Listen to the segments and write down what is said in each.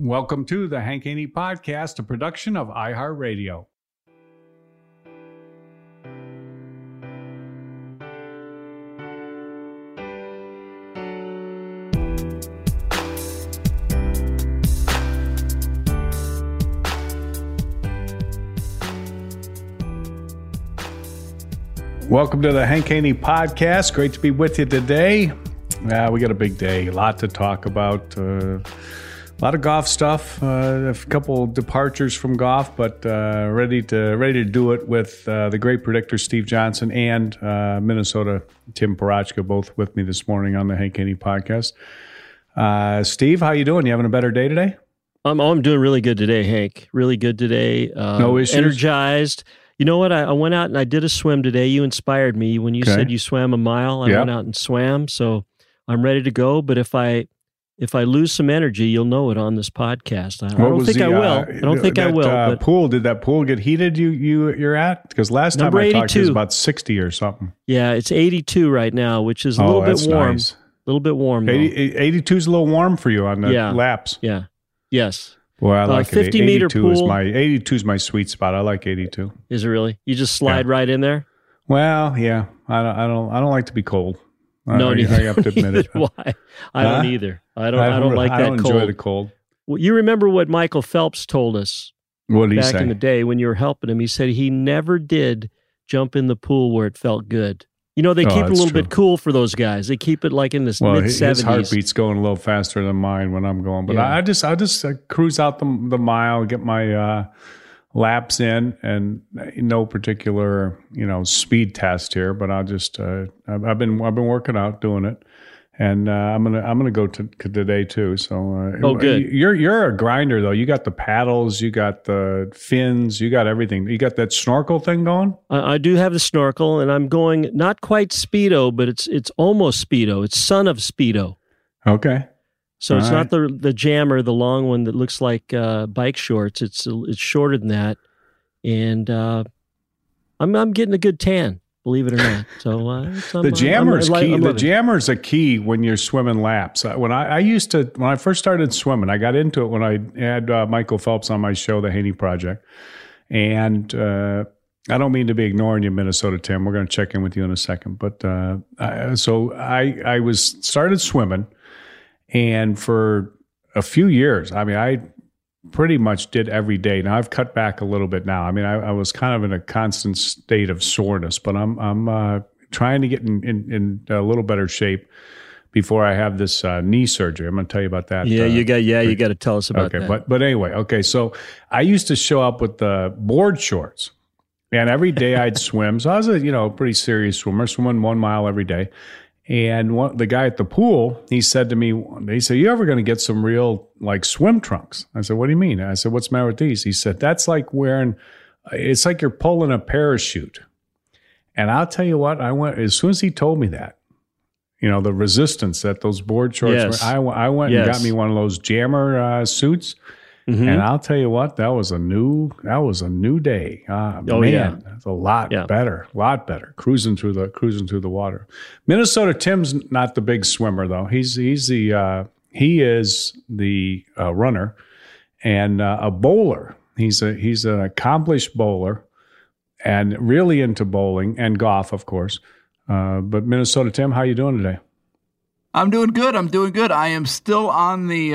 Welcome to the Hank Haney Podcast, a production of iHeartRadio. Welcome to the Hank Haney Podcast. Great to be with you today. Uh, we got a big day, a lot to talk about. Uh, a lot of golf stuff, uh, a couple departures from golf, but uh, ready to ready to do it with uh, the great predictor Steve Johnson and uh, Minnesota Tim Parachka, both with me this morning on the Hank Haney podcast. Uh, Steve, how you doing? You having a better day today? I'm I'm doing really good today, Hank. Really good today. Um, No issues? Energized. You know what? I, I went out and I did a swim today. You inspired me when you Okay. said you swam a mile. I Yeah. went out and swam, so I'm ready to go. But if I if I lose some energy, you'll know it on this podcast. I, I don't think the, I will. uh, I don't think I will. Uh, but pool did that pool get heated? You you you're at because last time I talked, it was 82. about sixty or something. yeah, it's 82 right now, which is a oh, little bit warm. nice. A little bit warm. 80, 82 is a little warm for you on the Yeah. laps. Yeah. Yes. Well, I Uh, like 50 it. meter 82 is pool. my 82 is my sweet spot. I like 82. Is it really? You just slide right in there? Well, yeah, I don't, I don't, I don't like to be cold. No, I, I neither. have to admit it. Why? I don't either. I don't. I don't, like I that don't cold. enjoy the cold. Well, you remember what Michael Phelps told us What did he back say? in the day when you were helping him? He said he never did jump in the pool where it felt good. You know, they Oh, keep it a little true. bit cool for those guys. They keep it like in this well, mid his seventies. heartbeat's going a little faster than mine when I'm going, but Yeah. I, I just, I just uh, cruise out the the mile, get my uh, laps in, and no particular, you know, speed test here. But I'll just, uh, I've, I've been, I've been working out, doing it. And uh, I'm gonna I'm gonna go to, to today too. So uh, Oh, good. You're you're a grinder though. You got the paddles, you got the fins, you got everything. You got that snorkel thing going. I, I do have the snorkel, and I'm going not quite speedo, but it's it's almost speedo. It's son of speedo. Okay. So it's All not the the jammer, the long one that looks like uh, bike shorts. It's it's shorter than that, and uh, I'm I'm getting a good tan, believe it or not. So uh, I'm- the I'm- jammer's I'm- I'm key. The jammer's a key when you're swimming laps. When I, I used to, when I first started swimming, I got into it when I had uh, Michael Phelps on my show, The Haney Project, and uh, I don't mean to be ignoring you, Minnesota Tim. We're going to check in with you in a second, but uh, I, so I I was started swimming, and for a few years, I mean, I pretty much did every day. Now I've cut back a little bit now. I mean, I, I was kind of in a constant state of soreness, but I'm I'm uh, trying to get in, in, in a little better shape before I have this uh, knee surgery. I'm going to tell you about that. Yeah, uh, you got yeah, you got to tell us about okay, that. but but anyway, okay. So I used to show up with the board shorts, and every day I'd swim. So I was a you know pretty serious swimmer, swimming one mile every day. And one, the guy at the pool, he said to me, he said, "You ever going to get some real like swim trunks?" I said, "What do you mean?" I said, "What's the matter with these?" He said, "That's like wearing, it's like you're pulling a parachute." And I'll tell you what, I went as soon as he told me that, you know, the resistance that those board shorts. Yes. Were, I, I went and got me one of those jammer uh, suits, Mhm. And I'll tell you what, that was a new that was a new day. Ah, Oh, man, yeah. that's a lot Yeah. better, a lot better. Cruising through the cruising through the water. Minnesota Tim's not the big swimmer though. He's he's the uh, he is the uh, runner and uh, a bowler. He's a he's an accomplished bowler and really into bowling and golf, of course. Uh, but Minnesota Tim, how you doing today? I'm doing good. I'm doing good. I am still on the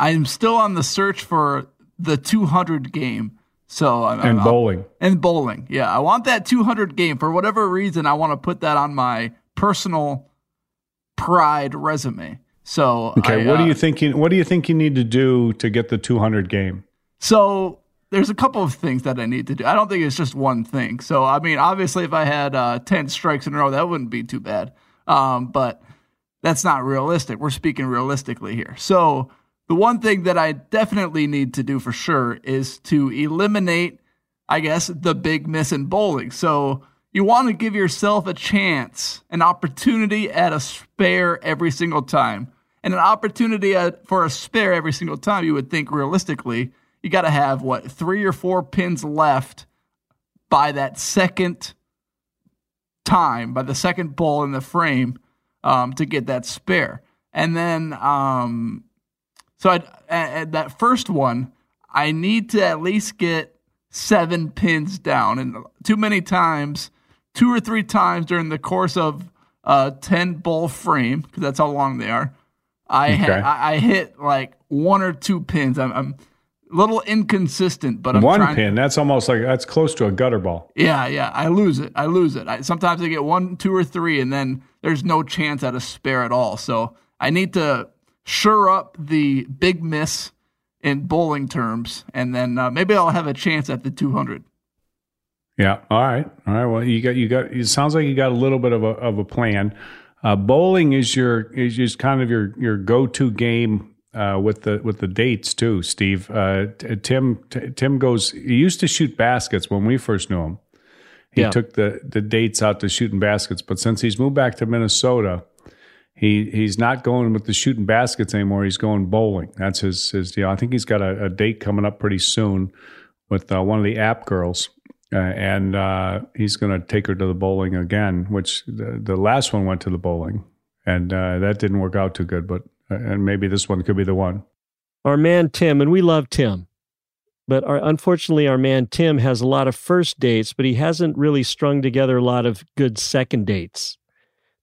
uh I am still on the search for the 200 game. So I'm, And I'm- bowling. and bowling. Yeah, I want that 200 game for whatever reason. I want to put that on my personal pride resume. So Okay, I, what do uh, you think? You, what do you think you need to do to get the 200 game? So there's a couple of things that I need to do. I don't think it's just one thing. So I mean, obviously, if I had uh, ten strikes in a row, that wouldn't be too bad. Um, but that's not realistic. We're speaking realistically here. So the one thing that I definitely need to do for sure is to eliminate, I guess, the big miss in bowling. So you want to give yourself a chance, an opportunity at a spare every single time. And an opportunity at, for a spare every single time, you would think realistically, you got to have what, three or four pins left by that second time, by the second ball in the frame um, to get that spare. And then, um, so I'd, at, at that first one, I need to at least get seven pins down. And too many times, two or three times during the course of a 10 ball frame, because that's how long they are, I, ha- Okay. I, I hit like one or two pins. I'm, I'm a little inconsistent, but I'm One pin. That's almost like that's close to a gutter ball. yeah, yeah. I lose it. I lose it. I, sometimes I get one, two, or three, and then there's no chance at a spare at all. So I need to sure up the big miss in bowling terms, and then uh, maybe I'll have a chance at the 200. Yeah. All right. All right. Well, you got you got. It sounds like you got a little bit of a of a plan. Uh, bowling is your is just kind of your your go to game uh, with the with the dates too, Steve. Uh, t- Tim t- Tim goes. He used to shoot baskets when we first knew him. He Yeah. took the the dates out to shooting baskets, but since he's moved back to Minnesota, he he's not going with the shooting baskets anymore. He's going bowling. That's his his deal. I think he's got a, a date coming up pretty soon with uh, one of the app girls, uh, and uh, he's going to take her to the bowling again. Which the, the last one went to the bowling, and uh, that didn't work out too good. But uh, and maybe this one could be the one. Our man Tim, and we love Tim, but our, unfortunately, our man Tim has a lot of first dates, but he hasn't really strung together a lot of good second dates.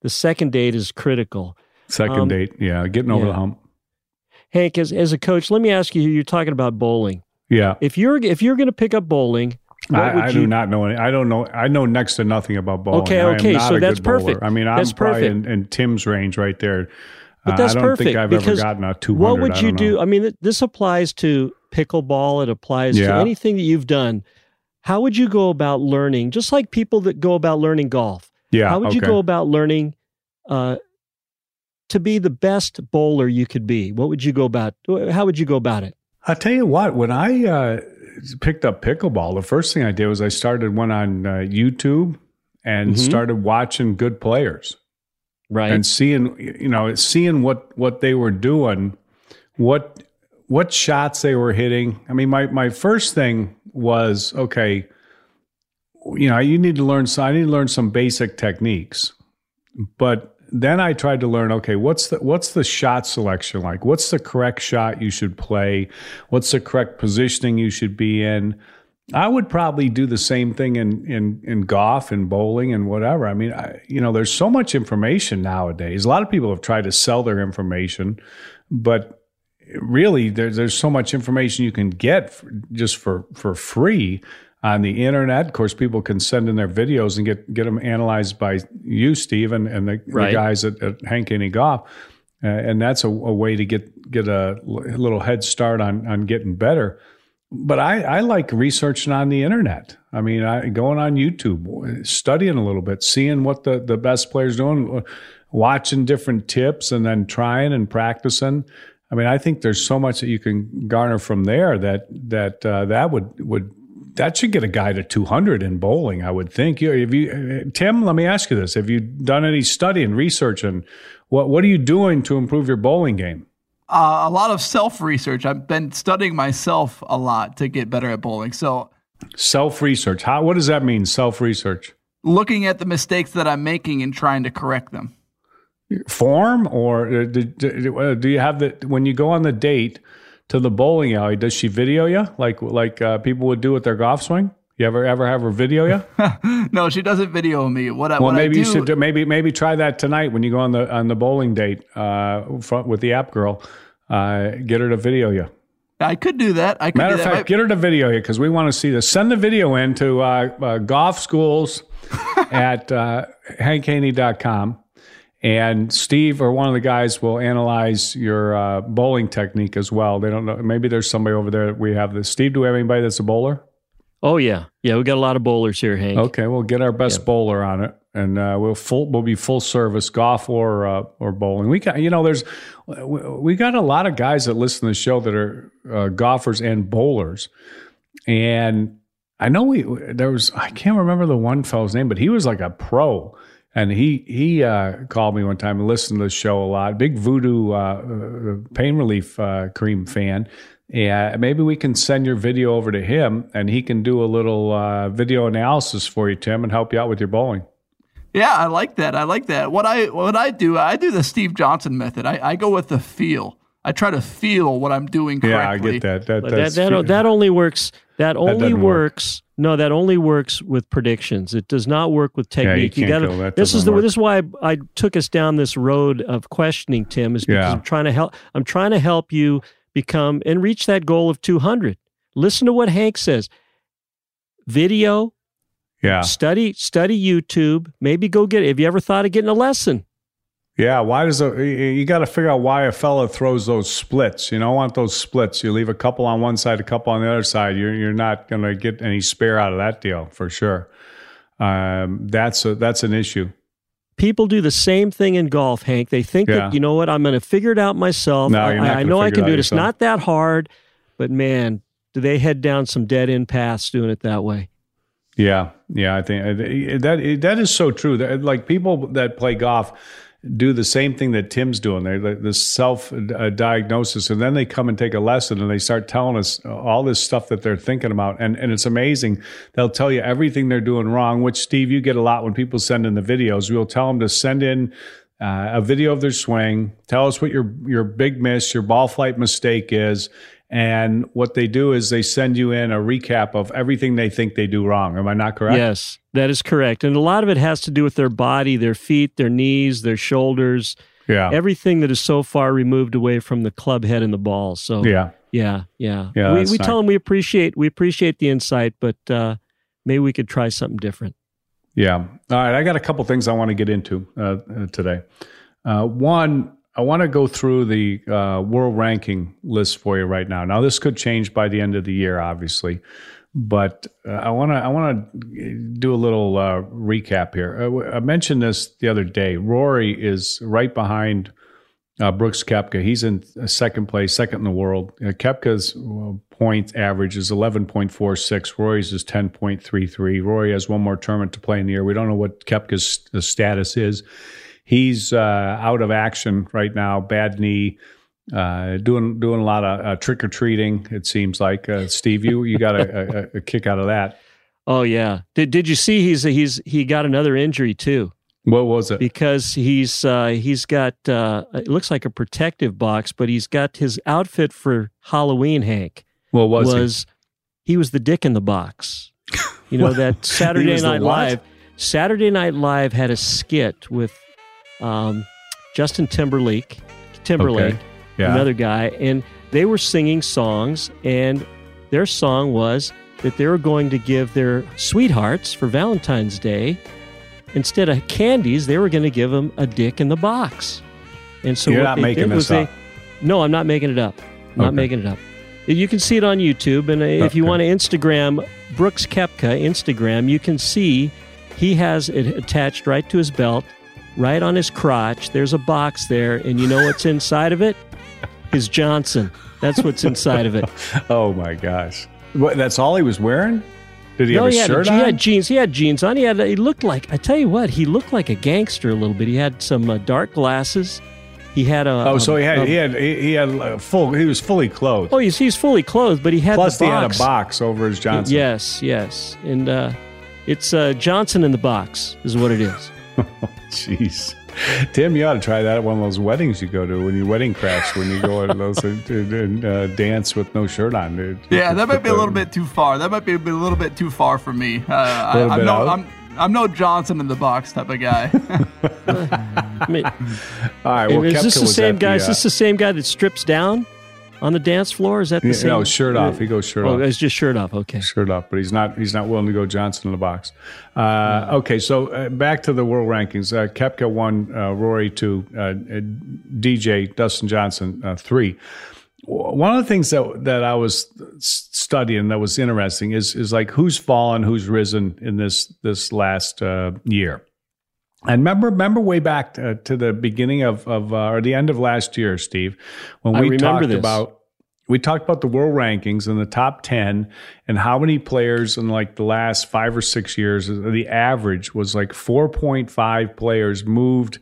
The second date is critical. Second Um, date, yeah, getting over yeah. the hump. Hank, as, as a coach, let me ask you: You're talking about bowling. Yeah, If you're if you're going to pick up bowling, I, I you, do not know any. I don't know. I know next to nothing about bowling. Okay, I okay, so that's bowler. perfect. I mean, I'm That's probably perfect. in, in Tim's range right there. But Uh, that's I don't perfect think I've ever because gotten a 200. what would you don't do? I mean, th- this applies to pickleball. It applies to anything that you've done. How would you go about learning? Just like people that go about learning golf. Yeah. How would you go about learning uh, to be the best bowler you could be? What would you go about? How would you go about it? I'll tell you what, when I uh, picked up pickleball, the first thing I did was I started one on uh, YouTube and Mhm. started watching good players Right. and seeing, you know, seeing what what they were doing, what what shots they were hitting. I mean, my my first thing was okay. You know, you need to learn. Some, I need to learn some basic techniques, but then I tried to learn. Okay, what's the what's the shot selection like? What's the correct shot you should play? What's the correct positioning you should be in? I would probably do the same thing in in in golf and bowling and whatever. I mean, I, you know, there's so much information nowadays. A lot of people have tried to sell their information, but really, there's there's so much information you can get for, just for for free on the internet. Of course, people can send in their videos and get get them analyzed by you, Steve, and, and the, Right. the guys at, at Hank Haney Golf. Uh, and that's a, a way to get get a little head start on on getting better. But I, I like researching on the internet. I mean, I going on YouTube, studying a little bit, seeing what the, the best players doing, watching different tips, and then trying and practicing. I mean, I think there's so much that you can garner from there that that uh, that would would that should get a guy to 200 in bowling. I would think. You, have you, Tim? Let me ask you this: Have you done any study and research, and what what are you doing to improve your bowling game? uh, a lot of self research. I've been studying myself a lot to get better at bowling. So Self research. How? What does that mean? Self research. looking at the mistakes that I'm making and trying to correct them. Form or uh, do, do, uh, do you have the when you go on the date to the bowling alley? Does she video you like like uh, people would do with their golf swing? You ever ever have her video you? no, she doesn't video me. What I Well, what maybe I you should do, maybe maybe try that tonight when you go on the on the bowling date uh, front with the app girl. Uh, get her to video you. I could do that. I could Matter of fact, get her to video you because we want to see this. Send the video in to uh, uh, golf schools at uh, hankhaney.com. And Steve or one of the guys will analyze your uh, bowling technique as well. They don't know. Maybe there's somebody over there. that We have this. Steve, do we have anybody that's a bowler? Oh yeah, yeah. We got a lot of bowlers here, Hank. Okay, we'll get our best bowler on it, and uh, we'll full we'll be full service golf or uh, or bowling. We got you know there's we we got a lot of guys that listen to the show that are uh, golfers and bowlers, and I know we there was I can't remember the one fellow's name, but he was like a pro. And he he uh, called me one time and listened to the show a lot. Big voodoo uh, uh, pain relief uh, cream fan. Yeah, maybe we can send your video over to him, and he can do a little uh, video analysis for you, Tim, and help you out with your bowling. Yeah, I like that. I like that. What I what I do, I do the Steve Johnson method. I, I go with the feel. I try to feel what I'm doing correctly. Yeah, I get that. That But that that, that only works. That only doesn't work. No, that only works with predictions. It does not work with Yeah, you technique. gotta. go, this is the. work. This is why I, I took us down this road of questioning Tim. Is because Yeah. I'm trying to help. I'm trying to help you become and reach that goal of 200. Listen to what Hank says. Video, yeah, study, study YouTube. Maybe go get. Have you ever thought of getting a lesson? Yeah. Why does a, you- got to figure out why a fella throws those splits? You don't want those splits. You leave a couple on one side, a couple on the other side. You're you're not going to get any spare out of that deal for sure. Um, that's a that's an issue. people do the same thing in golf, Hank. They think Yeah. that, you know what, I'm going to figure it out myself. No, I, I gonna know I can do it. It's not that hard, but man, do they head down some dead end paths doing it that way? Yeah, yeah, I think that that is so true. That- Like people that play golf do the same thing that Tim's doing. They the, self uh, diagnosis, and then they come and take a lesson, and they start telling us all this stuff that they're thinking about, and and it's amazing. They'll tell you everything they're doing wrong. Which Steve, you get a lot when people send in the videos. We'll tell them to send in. Uh, a video of their swing. Tell us what your your big miss, your ball flight mistake is, and what they do is they send you in a recap of everything they think they do wrong. Am I not correct? Yes, that is correct. And a lot of it has to do with their body, their feet, their knees, their shoulders, Yeah. everything that is so far removed away from the club head and the ball. So yeah. yeah, yeah. Yeah, we we not- tell them we appreciate we appreciate the insight, but uh, maybe we could try something different. Yeah. All right. I got a couple things I want to get into uh, uh, today. Uh, one, I want to go through the uh, world ranking list for you right now. Now, this could change by the end of the year, obviously, but uh, I want to I want to do a little uh, recap here. I mentioned this the other day. Rory is right behind uh, Brooks Koepka. He's in uh, second place, second in the world. Uh, Koepka's point average is 11.46. Rory's is 10.33. Rory has one more tournament to play in the year. We don't know what Koepka's uh, status is. He's uh, out of action right now, bad knee. Uh, doing doing a lot of uh, trick or treating. It seems like uh, Steve, you you got a, a, a kick out of that. Oh yeah. Did did you see he's he's he got another injury too? What was it? because he's uh, he's got uh, it looks like a protective box, but he's got his outfit for Halloween. Hank What was, was he? was the dick in the box. You know that Saturday Night? Live. Saturday Night Live had a skit with um, Justin Timberlake, Timberlake, Okay. Yeah. another guy, and they were singing songs, and their song was that they were going to give their sweethearts for Valentine's Day instead of candies, they were going to give them a dick in the box. And so You're not making this up. They, no, I'm not making it up. I'm not making it up. You can see it on YouTube, and uh, if you want to Instagram Brooks Koepka Instagram, you can see he has it attached right to his belt, right on his crotch. There's a box there, and you know what's inside of it? His Johnson. That's what's inside of it. Oh my gosh! What, that's all he was wearing? Did he no, have a he had, shirt he on? had jeans. He had jeans on. He had. He looked like. I tell you what, he looked like a gangster a little bit. He had some uh, dark glasses. He had a. Oh, a- so he had a- he had he, he had a full. He was fully clothed. Oh, he's, he's fully clothed, but he had Plus, the he had a box. box over his Johnson. Yes, yes, and uh, it's uh, Johnson in the box is what it is. Jeez. Tim, you ought to try that at one of those weddings you go to when you wedding crash when you go to those and, and, uh, dance with no shirt on, dude. Yeah, that might be a little bit too far. That might be a little bit too far for me. Uh, I, I'm, bit no, out? I'm, I'm no Johnson in the box type of guy. I mean, All right. Well, is this the same guy? the, is this the same guy that strips down on the dance floor? Is that the uh, same? no shirt off? He goes shirt Oh, off. it's just shirt off. Okay. shirt off, but he's not he's not willing to go Johnson in the box. Uh, okay, so uh, back to the world rankings. Uh, Koepka one, uh, Rory two, uh, uh, DJ Dustin Johnson uh, three. One of the things that that I was studying that was interesting is is like who's fallen, who's risen in this this last uh, year. And remember, remember way back uh, to the beginning of, of uh, or the end of last year, Steve, when I we talked this. about we talked about the world rankings and the top 10 and how many players in like the last five or six years the average was like 4.5 players moved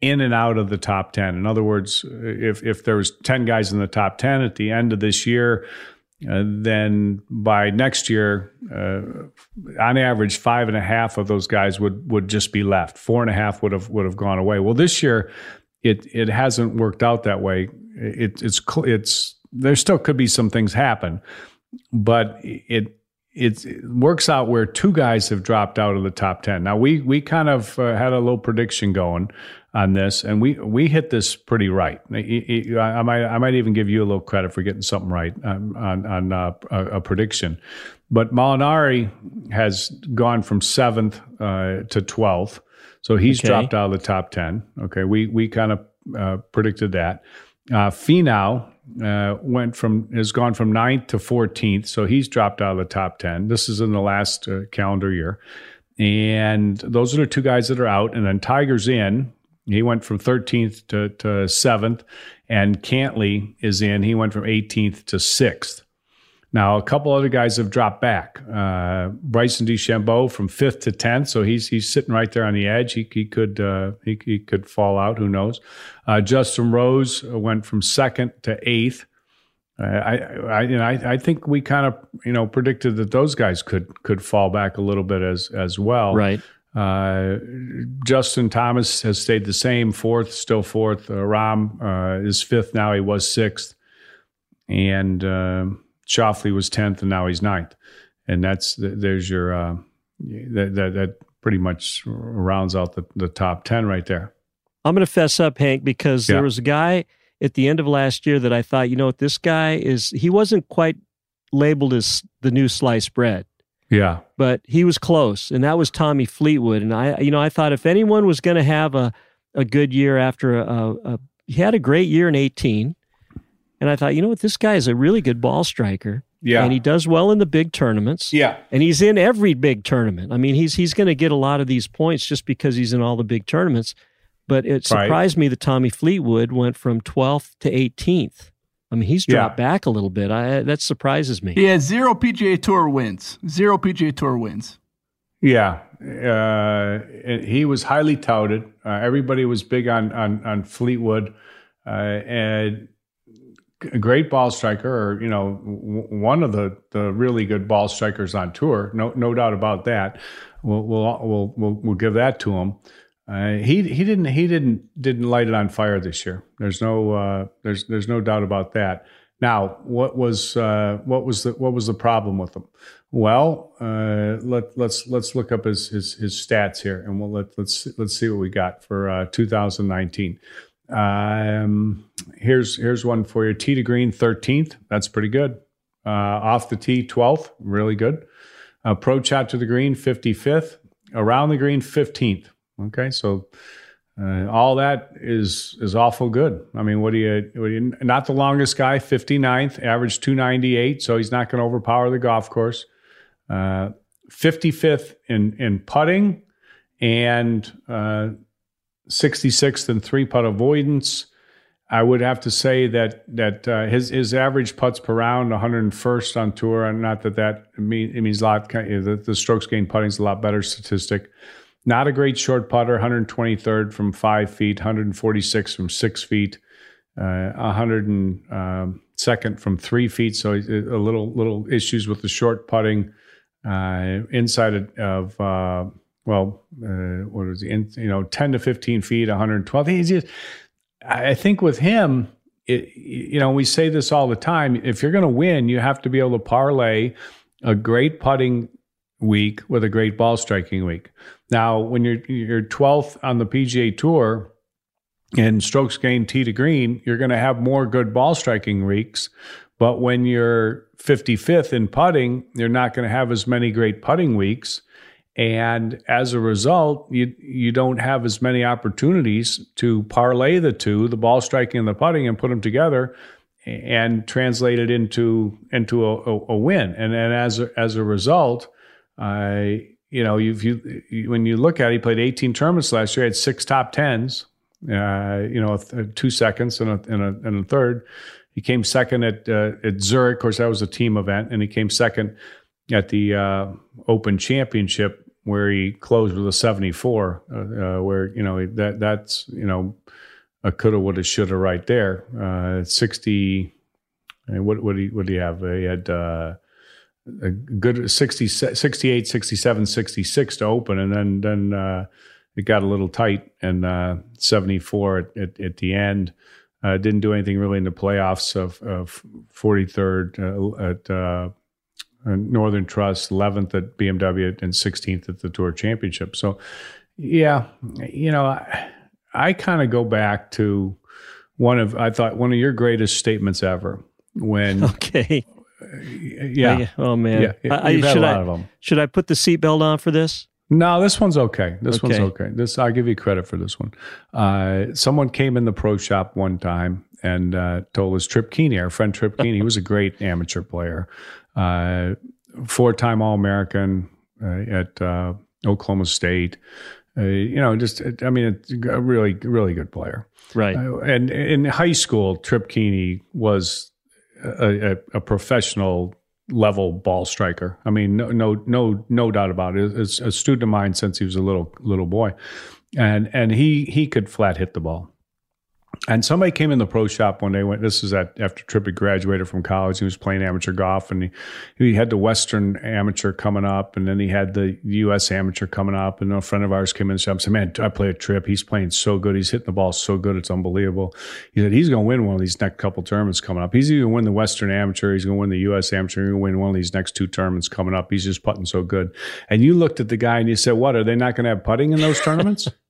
in and out of the top 10 in other words if, if there was 10 guys in the top 10 at the end of this year uh, then by next year uh, on average five and a half of those guys would would just be left. Four and a half would have would have gone away. Well this year it it hasn't worked out that way. It, it's it's there still could be some things happen, but it it, works out where two guys have dropped out of the top ten. Now we we kind of uh, had a little prediction going on this, and we we hit this pretty right. I, might I might even give you a little credit for getting something right on on, on uh, a, a prediction. But Molinari has gone from seventh uh, to twelfth, so he's Okay. dropped out of the top ten. Okay, we we kind of uh, predicted that. Uh, Finau uh, went from has gone from 9th to 14th, so he's dropped out of the top 10. This is in the last uh, calendar year, and those are the two guys that are out. And then Tiger's in. He went from 13th to, to 7th, and Cantlay is in. He went from 18th to 6th. Now, a couple other guys have dropped back. Uh, Bryson DeChambeau from fifth to tenth, so he's he's sitting right there on the edge. He he could uh, he he could fall out. Who knows? Uh, Justin Rose went from second to eighth. Uh, I I, you know, I I think we kind of you know predicted that those guys could could fall back a little bit as as well. Right. Uh, Justin Thomas has stayed the same, fourth, still fourth. Uh, Rahm uh, is fifth now. He was sixth, and uh, Schauffele was tenth, and now he's ninth. And that's there's your uh, that, that that pretty much rounds out the, the top ten right there. I'm going to fess up, Hank, because Yeah. there was a guy at the end of last year that I thought, you know what, this guy is, he wasn't quite labeled as the new sliced bread, Yeah, but he was close. And that was Tommy Fleetwood. And I, you know, I thought if anyone was going to have a, a good year after a, a, a, he had a great year in 18. And I thought, you know what, this guy is a really good ball striker. yeah, And he does well in the big tournaments. yeah. And he's in every big tournament. I mean, he's he's going to get a lot of these points just because he's in all the big tournaments. But it Right. surprised me that Tommy Fleetwood went from 12th to 18th. I mean, he's dropped back a little bit. I, that surprises me. he had zero PGA Tour wins. Zero PGA Tour wins. Yeah, uh, and he was highly touted. Uh, everybody was big on on, on Fleetwood, uh, and a great ball striker, or you know, w- one of the the really good ball strikers on tour. No, no doubt about that. We'll we'll we'll we'll, we'll give that to him. Uh, he he didn't he didn't didn't light it on fire this year. There's no uh, there's there's no doubt about that. Now, what was uh, what was the what was the problem with him? Well, uh, let let's let's look up his his, his stats here, and we'll let let's let's see what we got for uh, 2019. Um, here's here's one for you. Tee to green, 13th. That's pretty good. Off the tee, 12th. Really good. Approach out to the green, 55th. Around the green, 15th. Okay, so uh, all that is is awful good. I mean, what do you, what do you not the longest guy, 59th, average 298, so he's not going to overpower the golf course. Uh, 55th in in putting and uh, 66th in three putt avoidance. I would have to say that that uh, his his average putts per round 101st on tour, and not that that mean, it means a lot. The, the strokes gained putting is a lot better statistic. Not a great short putter, 123rd from five feet, 146 from six feet, uh, 102nd um, from three feet. So a little little issues with the short putting uh, inside of uh, well, uh, what was he? In, you know, 10 to 15 feet, 112. He's just, I think with him, it, you know, we say this all the time. If you're going to win, you have to be able to parlay a great putting week with a great ball striking week. Now, when you're you're 12th on the PGA Tour in strokes gained tee to green, you're going to have more good ball striking weeks. But when you're 55th in putting, you're not going to have as many great putting weeks. And as a result, you you don't have as many opportunities to parlay the two, the ball striking and the putting, and put them together and translate it into into a, a, a win. And and as a, as a result, I you know you you when you look at it, he played 18 tournaments last year, He had six top tens, uh, you know, two seconds and a, and a, and a third. He came second at uh, at Zurich. Of course, that was a team event, and he came second at the uh, Open Championship where he closed with a 74, uh, uh, where, you know, that that's, you know, a coulda, woulda, shoulda right there. Uh, 60, what, what, do you, what do you have? He had uh, a good 60, 68, 67, 66 to open, and then, then uh, it got a little tight, and uh, 74 at, at, at, the end. didn't do anything really in the playoffs of, of 43rd at Northern Trust, 11th at BMW, and 16th at the Tour Championship. So, yeah, you know, I, I kind of go back to one of I thought one of your greatest statements ever when okay. Yeah. Oh man. Yeah. I, You've should had a lot I, of them. Should I put the seatbelt on for this? No, this one's okay. This okay. one's okay. This I'll give you credit for this one. Uh, someone came in the pro shop one time and uh, told us Trip Kuehne, our friend Trip Kuehne, he was a great amateur player, uh, four-time All-American uh, at uh, Oklahoma State. Uh, you know, just I mean, a really, really good player. Right. and in high school, Trip Kuehne was a, a, professional level ball striker. I mean, no, no, no, no doubt about it. It's a student of mine since he was a little little boy, and and he he could flat hit the ball. And somebody came in the pro shop one day. Went. This is at after Trip had graduated from college. He was playing amateur golf, and he, he had the Western Amateur coming up, and then he had the U.S. Amateur coming up. And a friend of ours came in and said, "Man, I play a Trip. He's playing so good. He's hitting the ball so good. It's unbelievable." He said he's going to win one of these next couple tournaments coming up. He's going to win the Western Amateur, he's going to win the U.S. Amateur, he's going to win one of these next two tournaments coming up. He's just putting so good. And you looked at the guy and you said, "What are they not going to have putting in those tournaments?"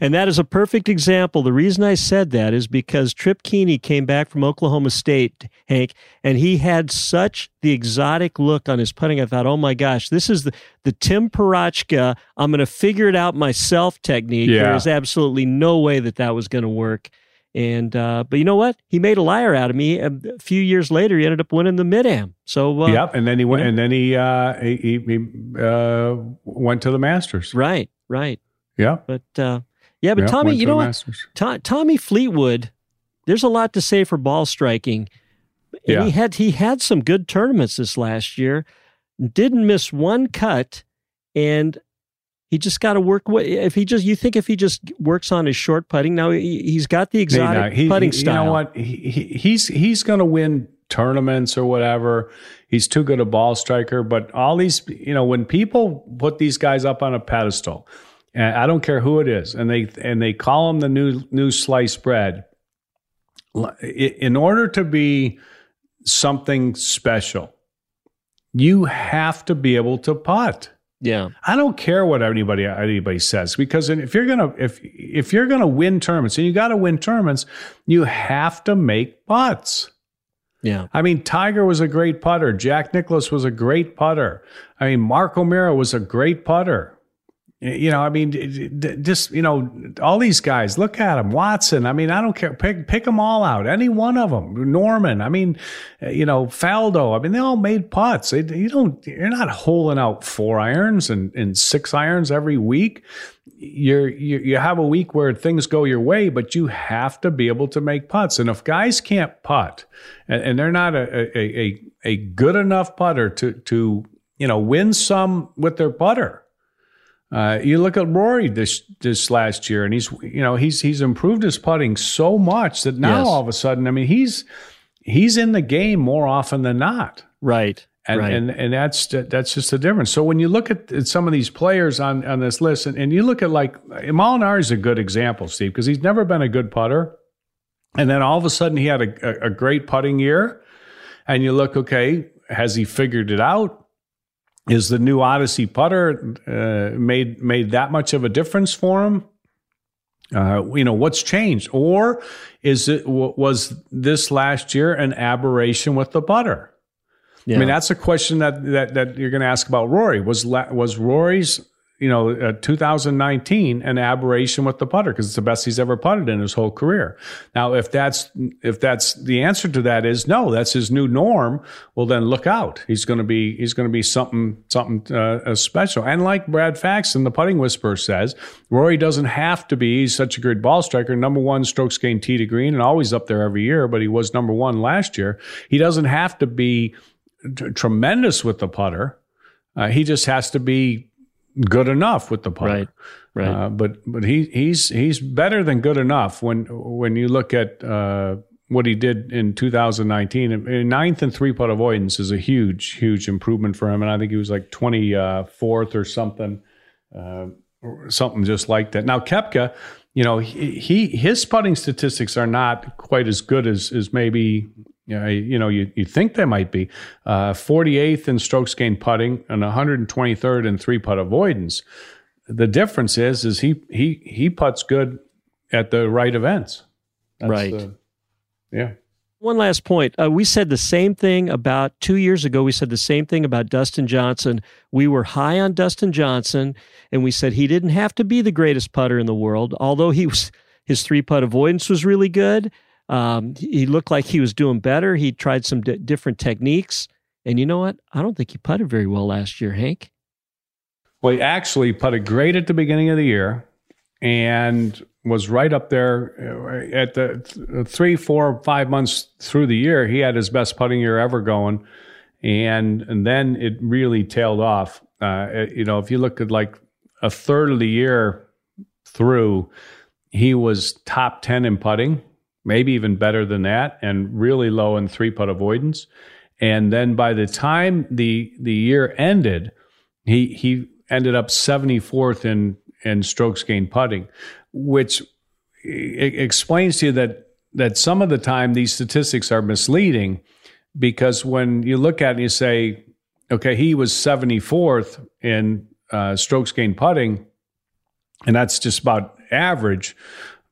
And that is a perfect example. The reason I said that is because Trip Kuehne came back from Oklahoma State, Hank, and he had such the exotic look on his putting. I thought, oh my gosh, this is the, the Tim Parochka, I'm going to figure it out myself technique. Yeah. There is absolutely no way that that was going to work. And uh, but you know what? He made a liar out of me. A few years later, he ended up winning the Mid Am. So uh, yep, and then he went, and then he uh, he, he uh, went to the Masters. Right, right. Yeah. But uh, yeah, but Tommy, you know what? Tommy Fleetwood, there's a lot to say for ball striking. And yeah. he had he had some good tournaments this last year. Didn't miss one cut, and he just got to work. If he just, you think if he just works on his short putting, now he, has got the exotic he, putting he, style. You know what? He, he's he's going to win tournaments or whatever. He's too good a ball striker. But all these, you know, when people put these guys up on a pedestal, and I don't care who it is, and they and they call them the new new sliced bread. In order to be something special, you have to be able to putt. Yeah, I don't care what anybody anybody says because if you're gonna if if you're gonna win tournaments and you got to win tournaments, you have to make putts. Yeah, I mean Tiger was a great putter. Jack Nicklaus was a great putter. I mean Mark O'Meara was a great putter. You know, I mean, just you know, all these guys. Look at them, Watson. I mean, I don't care. Pick pick them all out. Any one of them. Norman. I mean, uh, you know, Faldo. I mean, they all made putts. They, you don't. You're not holing out four irons and, and six irons every week. You're you, you have a week where things go your way, but you have to be able to make putts. And if guys can't putt, and, and they're not a, a a a good enough putter to to you know win some with their putter Uh, you look at Rory this this last year, and he's you know he's he's improved his putting so much that now Yes. all of a sudden, I mean he's he's in the game more often than not. Right. And, right. and and that's that's just the difference. So when you look at, at some of these players on, on this list, and, and you look at like Molinari is a good example, Steve, because he's never been a good putter, and then all of a sudden he had a, a, a great putting year, and you look, okay, has he figured it out? Is the new Odyssey putter uh, made made that much of a difference for him? Uh, you know what's changed, or is it was this last year an aberration with the putter? yeah. I mean, that's a question that that, that you're going to ask about Rory. Was was Rory's you know uh, 2019 an aberration with the putter because it's the best he's ever putted in his whole career? Now, if that's if that's the answer to that is no, that's his new norm. Well, then look out. He's going to be he's going to be something something uh, special. And like Brad Faxon, the putting whisperer says, Rory doesn't have to be he's such a great ball striker. Number one strokes gained tee to green and always up there every year, but he was number one last year. He doesn't have to be t- tremendous with the putter. Uh, he just has to be good enough with the putter. Right. Right. Uh, but but he he's he's better than good enough when when you look at uh, what he did in 2019. Ninth and three putt avoidance is a huge huge improvement for him, and I think he was like 24th or something, uh, something just like that. Now Koepka, you know, he, he his putting statistics are not quite as good as as maybe you know, you know, you, you think they might be. Uh, 48th in strokes gained putting and 123rd in three putt avoidance. The difference is, is he he he puts good at the right events. That's Right. the- yeah. One last point. Uh, we said the same thing about two years ago. We said the same thing about Dustin Johnson. We were high on Dustin Johnson, and we said he didn't have to be the greatest putter in the world, although he was his three putt avoidance was really good. Um, he looked like he was doing better. He tried some di- different techniques, and you know what? I don't think he putted very well last year, Hank. Well, he actually putted great at the beginning of the year and was right up there uh, at the th- three, four, five months through the year. He had his best putting year ever going. And, and then it really tailed off. Uh, you know, if you look at like a third of the year through, he was top 10 in putting, maybe even better than that, and really low in three putt avoidance. And then by the time the the year ended, he he ended up 74th in in strokes gained putting, which explains to you that that some of the time these statistics are misleading because when you look at it and you say, okay, he was 74th in uh, strokes gained putting, and that's just about average.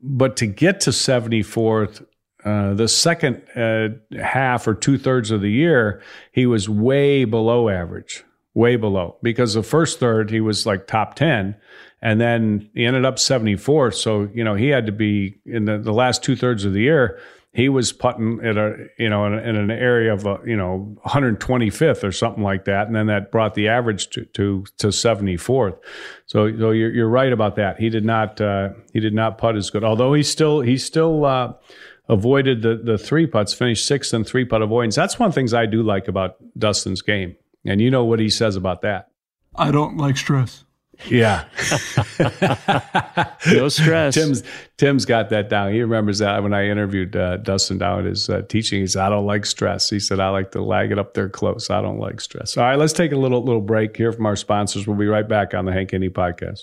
But to get to 74th, uh, the second uh, half or two thirds of the year, he was way below average, way below. Because the first third, he was like top 10, and then he ended up 74th. So, you know, he had to be in the, the last two thirds of the year, he was putting at a, you know, in, in an area of, uh, you know, 125th or something like that. And then that brought the average to, to, to 74th. So, so you're, you're right about that. He did not, uh, he did not putt as good, although he still, he still, uh, avoided the, the three putts, finished sixth in three putt avoidance. That's one of the things I do like about Dustin's game. And you know what he says about that. I don't like stress. Yeah. No stress. Tim's Tim's got that down. He remembers that when I interviewed uh, Dustin down at his uh, teaching. He said, "I don't like stress." He said, "I like to lag it up there close. I don't like stress." All right, let's take a little little break here from our sponsors. We'll be right back on the Hank Haney podcast.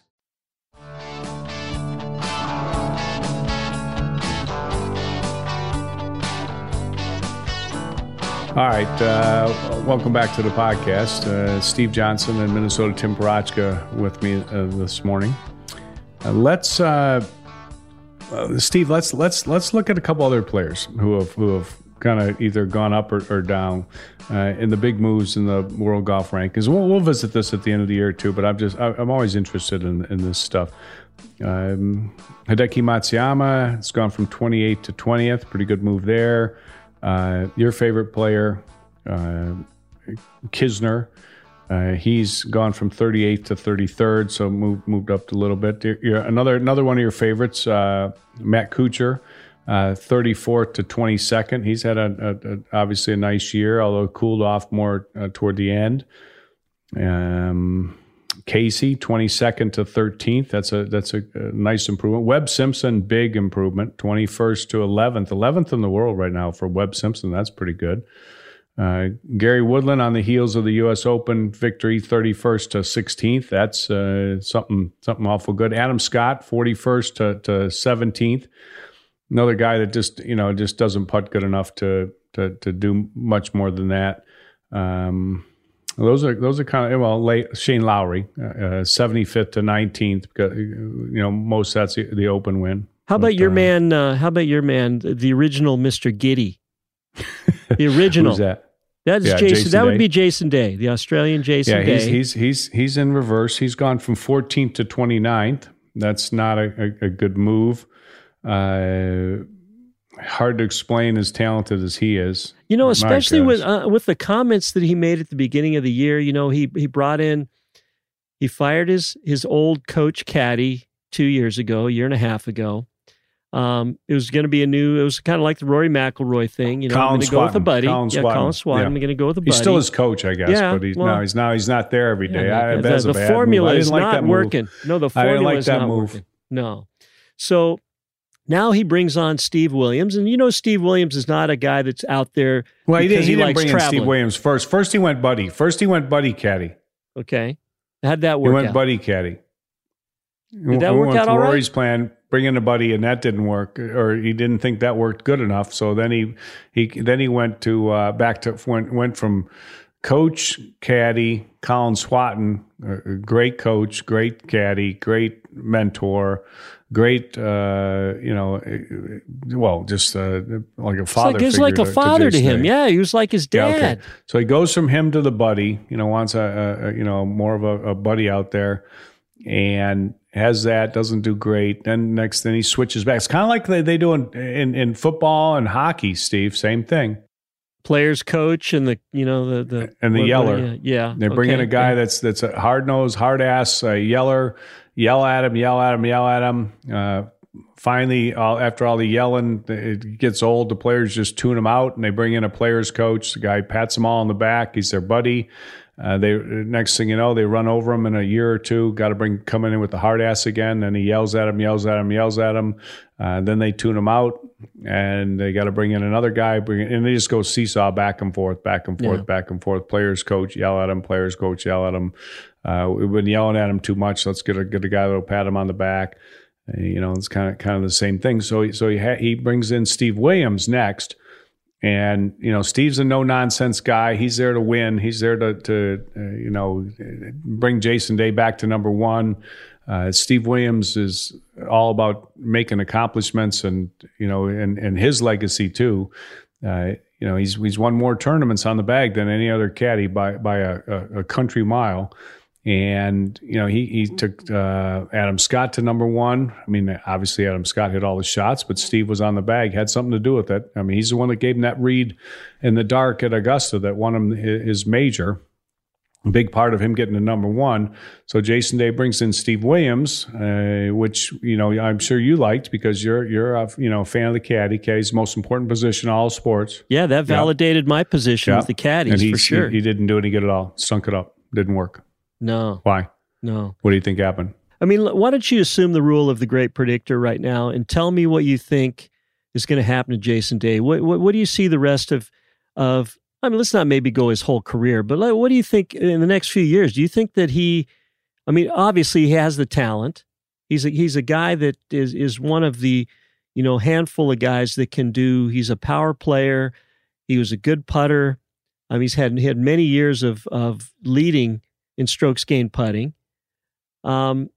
All right, uh, welcome back to the podcast. Uh, Steve Johnson and Minnesota Tim Parochka with me uh, this morning. Uh, let's, uh, uh, Steve. Let's let's let's look at a couple other players who have who have kind of either gone up or, or down in the big moves in the world golf rankings. We'll, we'll visit this at the end of the year too, but I'm just I, am always interested in, in this stuff. Um, Hideki Matsuyama has gone from 28th to 20th. Pretty good move there. Uh, your favorite player, uh, Kisner. Uh, he's gone from 38th to 33rd, so moved moved up a little bit. Another another one of your favorites, uh, Matt Kuchar, uh, 34th to 22nd. He's had a, a, a, obviously a nice year, although cooled off more uh, toward the end. Um, Casey, 22nd to 13th. That's a that's a, a, nice improvement. Webb Simpson, big improvement, 21st to 11th. 11th in the world right now for Webb Simpson. That's pretty good. Uh, Gary Woodland on the heels of the U.S. Open victory, 31st to 16th. That's uh, something something awful good. Adam Scott, 41st to, to 17th another guy that just you know just doesn't putt good enough to to to do much more than that. Um, those are those are kind of well late Shane Lowry, seventy uh, fifth uh, to nineteenth you know most that's the, the open win. How about but, your uh, man? Uh, how about your man, the original Mister Giddy, the original? Who's that? That's yeah, Jason. Jason. That would be Jason Day, the Australian Jason yeah, he's, Day. he's he's he's in reverse. He's gone from 14th to 29th. That's not a, a, a good move. Uh, hard to explain as talented as he is. You know, especially with uh, with the comments that he made at the beginning of the year. You know, he he brought in, he fired his his old coach caddy two years ago, a year and a half ago. Um, it was going to be a new. It was kind of like the Rory McIlroy thing. You know, Colin I'm going to go with a buddy. Colin yeah, Colin Swatton. Yeah. I'm going to go with a buddy. He's still his coach, I guess. Yeah, but he's well, no, he's now he's not there every day. Yeah, I, the, the formula is like not working. No, the formula like is not move. working. No, so now he brings on Steve Williams, and you know Steve Williams is not a guy that's out there. Well, he, did, he, he didn't bring traveling. in Steve Williams first. First he went buddy. First he went buddy caddy. Okay, how'd that work? He went out? buddy caddy. Did that we work out all right? Rory's plan, bring in a buddy, and that didn't work, or he didn't think that worked good enough. So then he he then he went to uh, back to went went from coach caddy Colin Swatton, great coach, great caddy, great mentor great, uh, you know, uh, well, just uh, like a father. He's like, like a father to, to him. Yeah, he was like his dad. Yeah, okay. So he goes from him to the buddy. You know, wants a, a you know more of a, a, buddy out there, and has that doesn't do great. Then next, then he switches back. It's kind of like they, they do in, in in football and hockey. Steve, same thing. players coach and the you know the the and the what- yeller. yeah, yeah. They bring in a guy yeah. that's that's a hard nosed, hard ass uh, yeller. Yell at him, yell at him, yell at him. Uh, finally, all, after all the yelling, it gets old. The players just tune him out, and they bring in a players coach. The guy pats them all on the back. He's their buddy. Uh, they next thing you know, they run over him in a year or two. Got to bring coming in with the hard ass again. Then he yells at him, yells at him, yells at him. Uh, then they tune him out, and they got to bring in another guy. Bring and they just go seesaw back and forth, back and forth, Yeah. back and forth. Players coach yell at him. Players coach yell at him. Uh, we've been yelling at him too much. Let's get a get a guy that'll pat him on the back. Uh, you know, it's kind of kind of the same thing. So so he ha- he brings in Steve Williams next. And you know, Steve's a no nonsense guy. He's there to win. He's there to, to uh, you know, bring Jason Day back to number one. Uh, Steve Williams is all about making accomplishments, and you know, and and his legacy too. Uh, you know, he's he's won more tournaments on the bag than any other caddy by by a, a, a country mile. And you know, he he took uh, Adam Scott to number one. I mean, obviously Adam Scott hit all the shots, but Steve was on the bag, had something to do with it. I mean, he's the one that gave him that read in the dark at Augusta that won him his major. A big part of him getting to number one. So Jason Day brings in Steve Williams, uh, which you know I'm sure you liked because you're you're a you know fan of the caddy. Caddy's the most important position in all sports. Yeah, that validated my position Yeah. with the caddies for sure. He, he didn't do any good at all. Stunk it up. Didn't work. No, Why? no. What do you think happened? I mean, why don't you assume the rule of the great predictor right now and tell me what you think is going to happen to Jason Day? What, what what do you see the rest of of? I mean, let's not maybe go his whole career, but like, what do you think in the next few years? Do you think that he? I mean, obviously he has the talent. He's a, he's a guy that is is one of the you know handful of guys that can do. He's a power player. He was a good putter. Um, he's had he had many years of of leading in strokes gained putting. Um,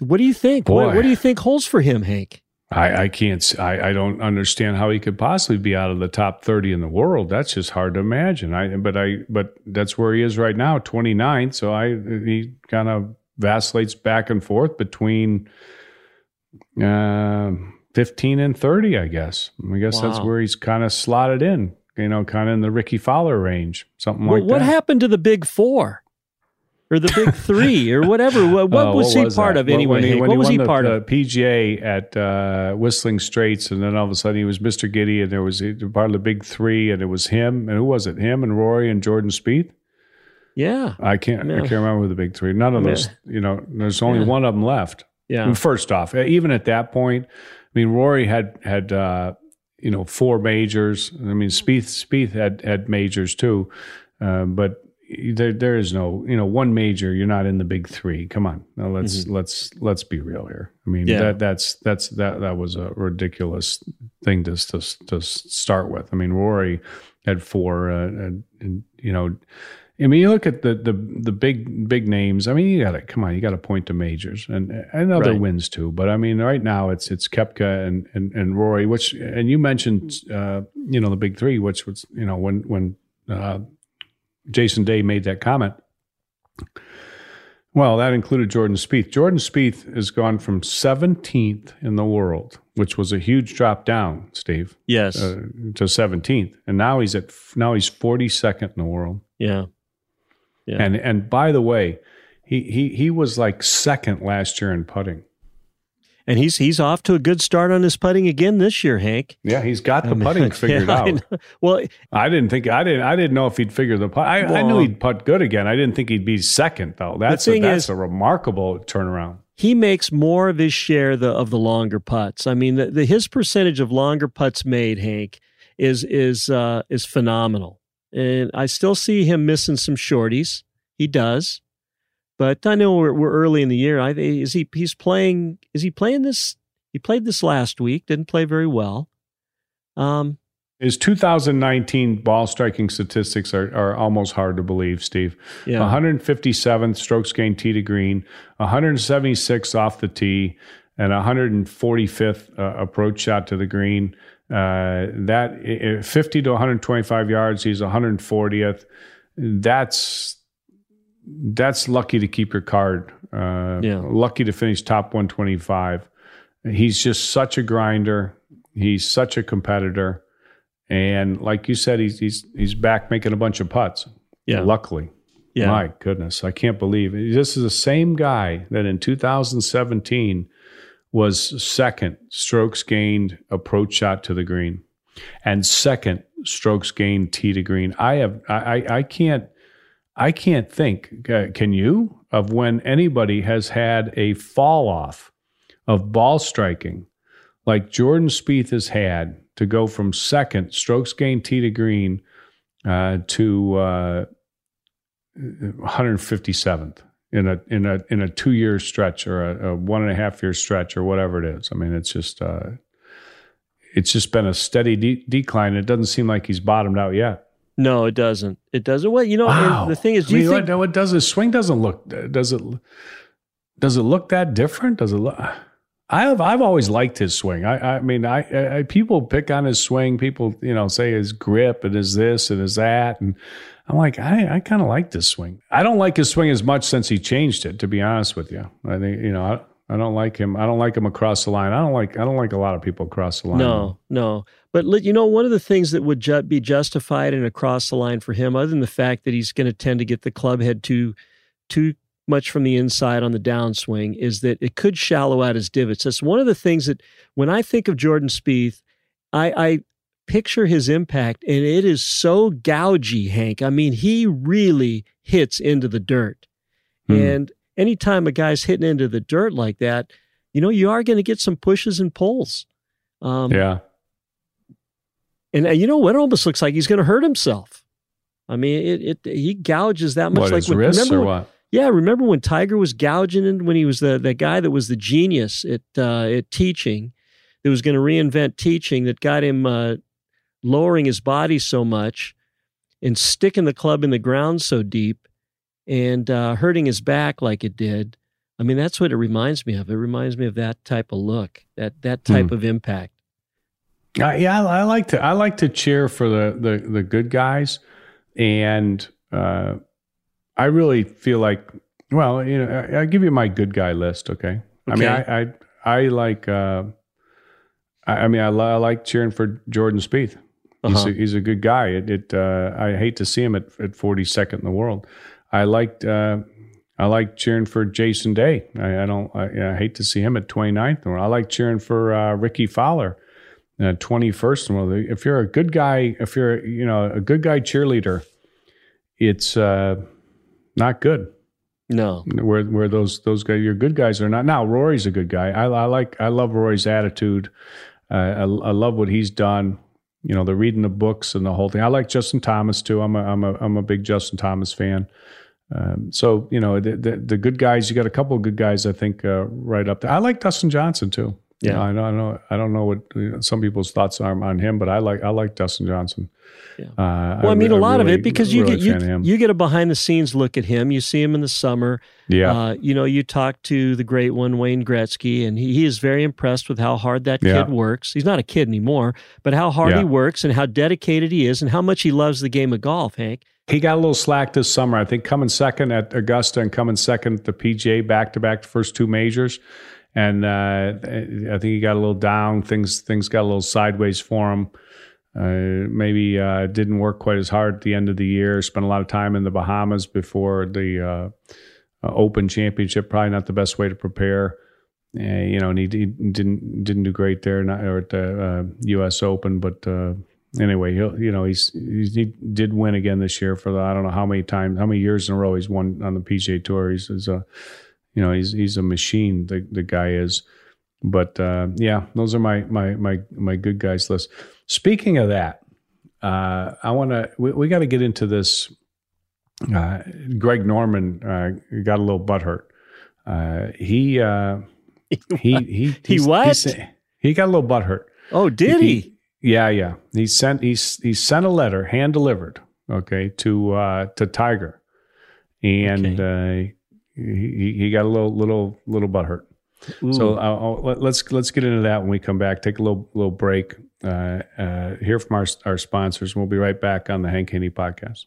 what do you think? What, what do you think holds for him, Hank? I, I can't. I, I, don't understand how he could possibly be out of the top thirty in the world. That's just hard to imagine. I but I but that's where he is right now, 29th. So I he kind of vacillates back and forth between uh, fifteen and thirty. I guess. I guess that's where he's kind of slotted in. You know, kind of in the Rickie Fowler range, something What, like what that. What happened to the big four? Or the big three, or whatever. What, what Oh, was he part that? of anyway? When he, when what he was he the, part the of? PGA at uh, Whistling Straits, and then all of a sudden he was Mr. Giddy, and there was part of the big three, and it was him, and who was it? Him and Rory and Jordan Spieth. Yeah, I can't, Yeah. I can't remember who the big three. None of Yeah. those, you know. There's only Yeah. one of them left. yeah. And First off, even at that point, I mean, Rory had had uh, you know four majors. I mean, Spieth Spieth had had majors too, uh, but there there is no you know one major. You're not in the big three. Come on, now let's let's let's be real here. I mean, Mm-hmm. Yeah. that that's that's that that was a ridiculous thing to to to start with. I mean, Rory had four, uh, and, and you know. I mean, you look at the the the big big names. I mean, you got to come on, you got to point to majors and and other Right. wins too. But I mean, right now it's it's Koepka and and, and Rory, which and you mentioned uh, you know the big three, which was you know when when uh, Jason Day made that comment. Well, that included Jordan Spieth. Jordan Spieth has gone from 17th in the world, which was a huge drop down, Steve, yes. uh, to 17th, and now he's at now he's 42nd in the world. yeah. Yeah. And and by the way, he he he was like second last year in putting. And he's he's off to a good start on his putting again this year, Hank. Yeah, he's got the I mean, putting figured yeah, out. know. Well, I didn't think I didn't I didn't know if he'd figure the putt. I, I knew he'd putt good again. I didn't think he'd be second though. That's a, that's is- a remarkable turnaround. he makes more of his share the, of the longer putts. I mean, the, the, his percentage of longer putts made, Hank, is is uh, is phenomenal. And I still see him missing some shorties. He does, but I know we're, we're early in the year. I is he he's playing? Is he playing this? He played this last week. Didn't play very well. Um, His 2019 ball striking statistics are, are almost hard to believe, Steve. yeah, 157th strokes gained tee to green, 176 off the tee, and 145th uh, approach shot to the green. Uh, that i- i- 50 to 125 yards, he's 140th. That's that's lucky to keep your card. Uh, Yeah. Lucky to finish top 125. He's just such a grinder. He's such a competitor. And like you said, he's he's he's back making a bunch of putts. Yeah. Luckily. Yeah. My goodness. I can't believe it. This is the same guy that in 2017 was second strokes gained approach shot to the green and second strokes gained tee to green. I have I I, I can't I can't think. Uh, can you of when anybody has had a fall off of ball striking like Jordan Spieth has had to go from second strokes gained tee to green uh, to uh, 157th in a in a in a two year stretch or a, a, one and a half year stretch or whatever it is. I mean, it's just uh, it's just been a steady de- decline. It doesn't seem like he's bottomed out yet. No, it doesn't. It doesn't. Well, you know, Wow. the thing is, do I you mean, think? what, what does his swing doesn't look does it does it look that different? Does it look? I have I've always liked his swing. I I mean I, I people pick on his swing. People you know say his grip and his this and his that and I'm like I I kind of like this swing. I don't like his swing as much since he changed it. To be honest with you, I think you know I, I don't like him. I don't like him across the line. I don't like I don't like a lot of people across the line. No, no. But you know, one of the things that would ju- be justified and across the line for him, other than the fact that he's going to tend to get the club head too, too much from the inside on the downswing, is that it could shallow out his divots. That's one of the things that when I think of Jordan Spieth, I, I picture his impact, and it is so gougy, Hank. I mean, he really hits into the dirt, Hmm. and anytime a guy's hitting into the dirt like that, you know, you are going to get some pushes and pulls. Um, Yeah. And uh, you know what? It almost looks like he's going to hurt himself. I mean, it, it he gouges that much. What like his when, wrists remember when- what? Yeah, remember when Tiger was gouging and when he was the the guy that was the genius at uh, at teaching, that was going to reinvent teaching, that got him uh, lowering his body so much and sticking the club in the ground so deep and uh, hurting his back like it did. I mean, that's what it reminds me of. It reminds me of that type of look, that that type Hmm. of impact. I, yeah, I, I like to I like to cheer for the the, the good guys, and uh, I really feel like well, you know, I, I give you my good guy list, okay? I mean, I I, I like uh, I, I mean, I, I like cheering for Jordan Spieth. He's Uh-huh. a, he's a good guy. It, it uh, I hate to see him at at forty second in the world. I liked. Uh, I like cheering for Jason Day. I, I don't. I, I hate to see him at 29th. in. I like cheering for uh, Rickie Fowler, uh, 21st in the world. If you're a good guy, if you're you know a good guy cheerleader, it's uh, not good. No, Where where those those guys, your good guys are not. Now Rory's a good guy. I, I like I love Rory's attitude. Uh, I, I love what he's done. You know, the reading the books and the whole thing. I like Justin Thomas too. I'm a I'm a I'm a big Justin Thomas fan. Um, so you know the, the the good guys. You got a couple of good guys. I think uh, right up there. I like Dustin Johnson too. You Yeah. know, I know I know I don't know what you know, some people's thoughts are on him, but I like I like Dustin Johnson. Yeah. Uh, Well, I mean, a lot of it because you really get you, fan of him. you get a behind the scenes look at him. You see him in the summer. yeah. Uh, you know, you talk to the great one, Wayne Gretzky, and he, he is very impressed with how hard that Yeah. kid works. He's not a kid anymore, but how hard Yeah. he works and how dedicated he is and how much he loves the game of golf, Hank. He got a little slack this summer. I think coming second at Augusta and coming second at the PGA back to back the first two majors. And uh, I think he got a little down. Things things got a little sideways for him. Uh, maybe uh, didn't work quite as hard at the end of the year. Spent a lot of time in the Bahamas before the uh, uh, Open Championship. Probably not the best way to prepare. Uh, you know, and he, he didn't didn't do great there, not, or at the U.S. Open. But anyway, he'll you know he's he did win again this year for the I don't know how many times, how many years in a row he's won on the PGA Tour. He's, he's a you know he's he's a machine. The the guy is. But uh, yeah, those are my my my my good guys list. Speaking of that, uh, I want to we, we got to get into this. Uh, Greg Norman uh, got a little butthurt. Uh, he uh, he he He what? He, he got a little butthurt. Oh, did he? Yeah, yeah. He sent he he sent a letter hand delivered, okay, to uh, to Tiger, and uh, he he got a little little little butthurt. So I'll, I'll, let, let's let's get into that when we come back. Take a little little break. Uh, uh, hear from our our sponsors. and We'll be right back on the Hank Haney podcast.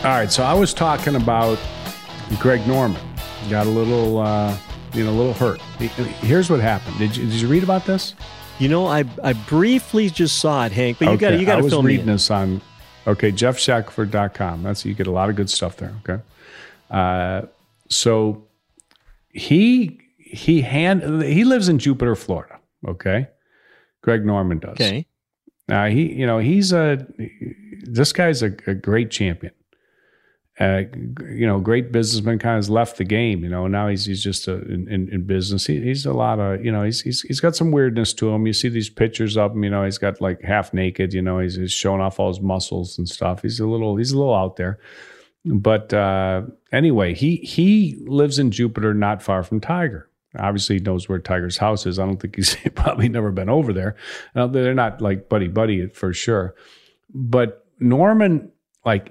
All right, so I was talking about Greg Norman. Got a little, uh, you know, a little hurt. Here's what happened. Did you, did you read about this? You know, I I briefly just saw it, Hank. But you okay, got you got to fill me I was reading this on okay geoffshackelford.com. That's you get a lot of good stuff there. Okay, uh, so he he hand he lives in Jupiter, Florida. Okay, Greg Norman does. Okay, now he you know he's a this guy's a, a great champion uh, you know, great businessman kind of left the game, you know, now he's, he's just a, in, in, business. He, he's a lot of, you know, he's, he's, he's got some weirdness to him. You see these pictures of him, you know, he's got like half naked, you know, he's, he's showing off all his muscles and stuff. He's a little, he's a little out there. But uh, anyway, he, he lives in Jupiter, not far from Tiger. Obviously, he knows where Tiger's house is. I don't think he's probably never been over there. Now, they're not like buddy buddy for sure. But Norman like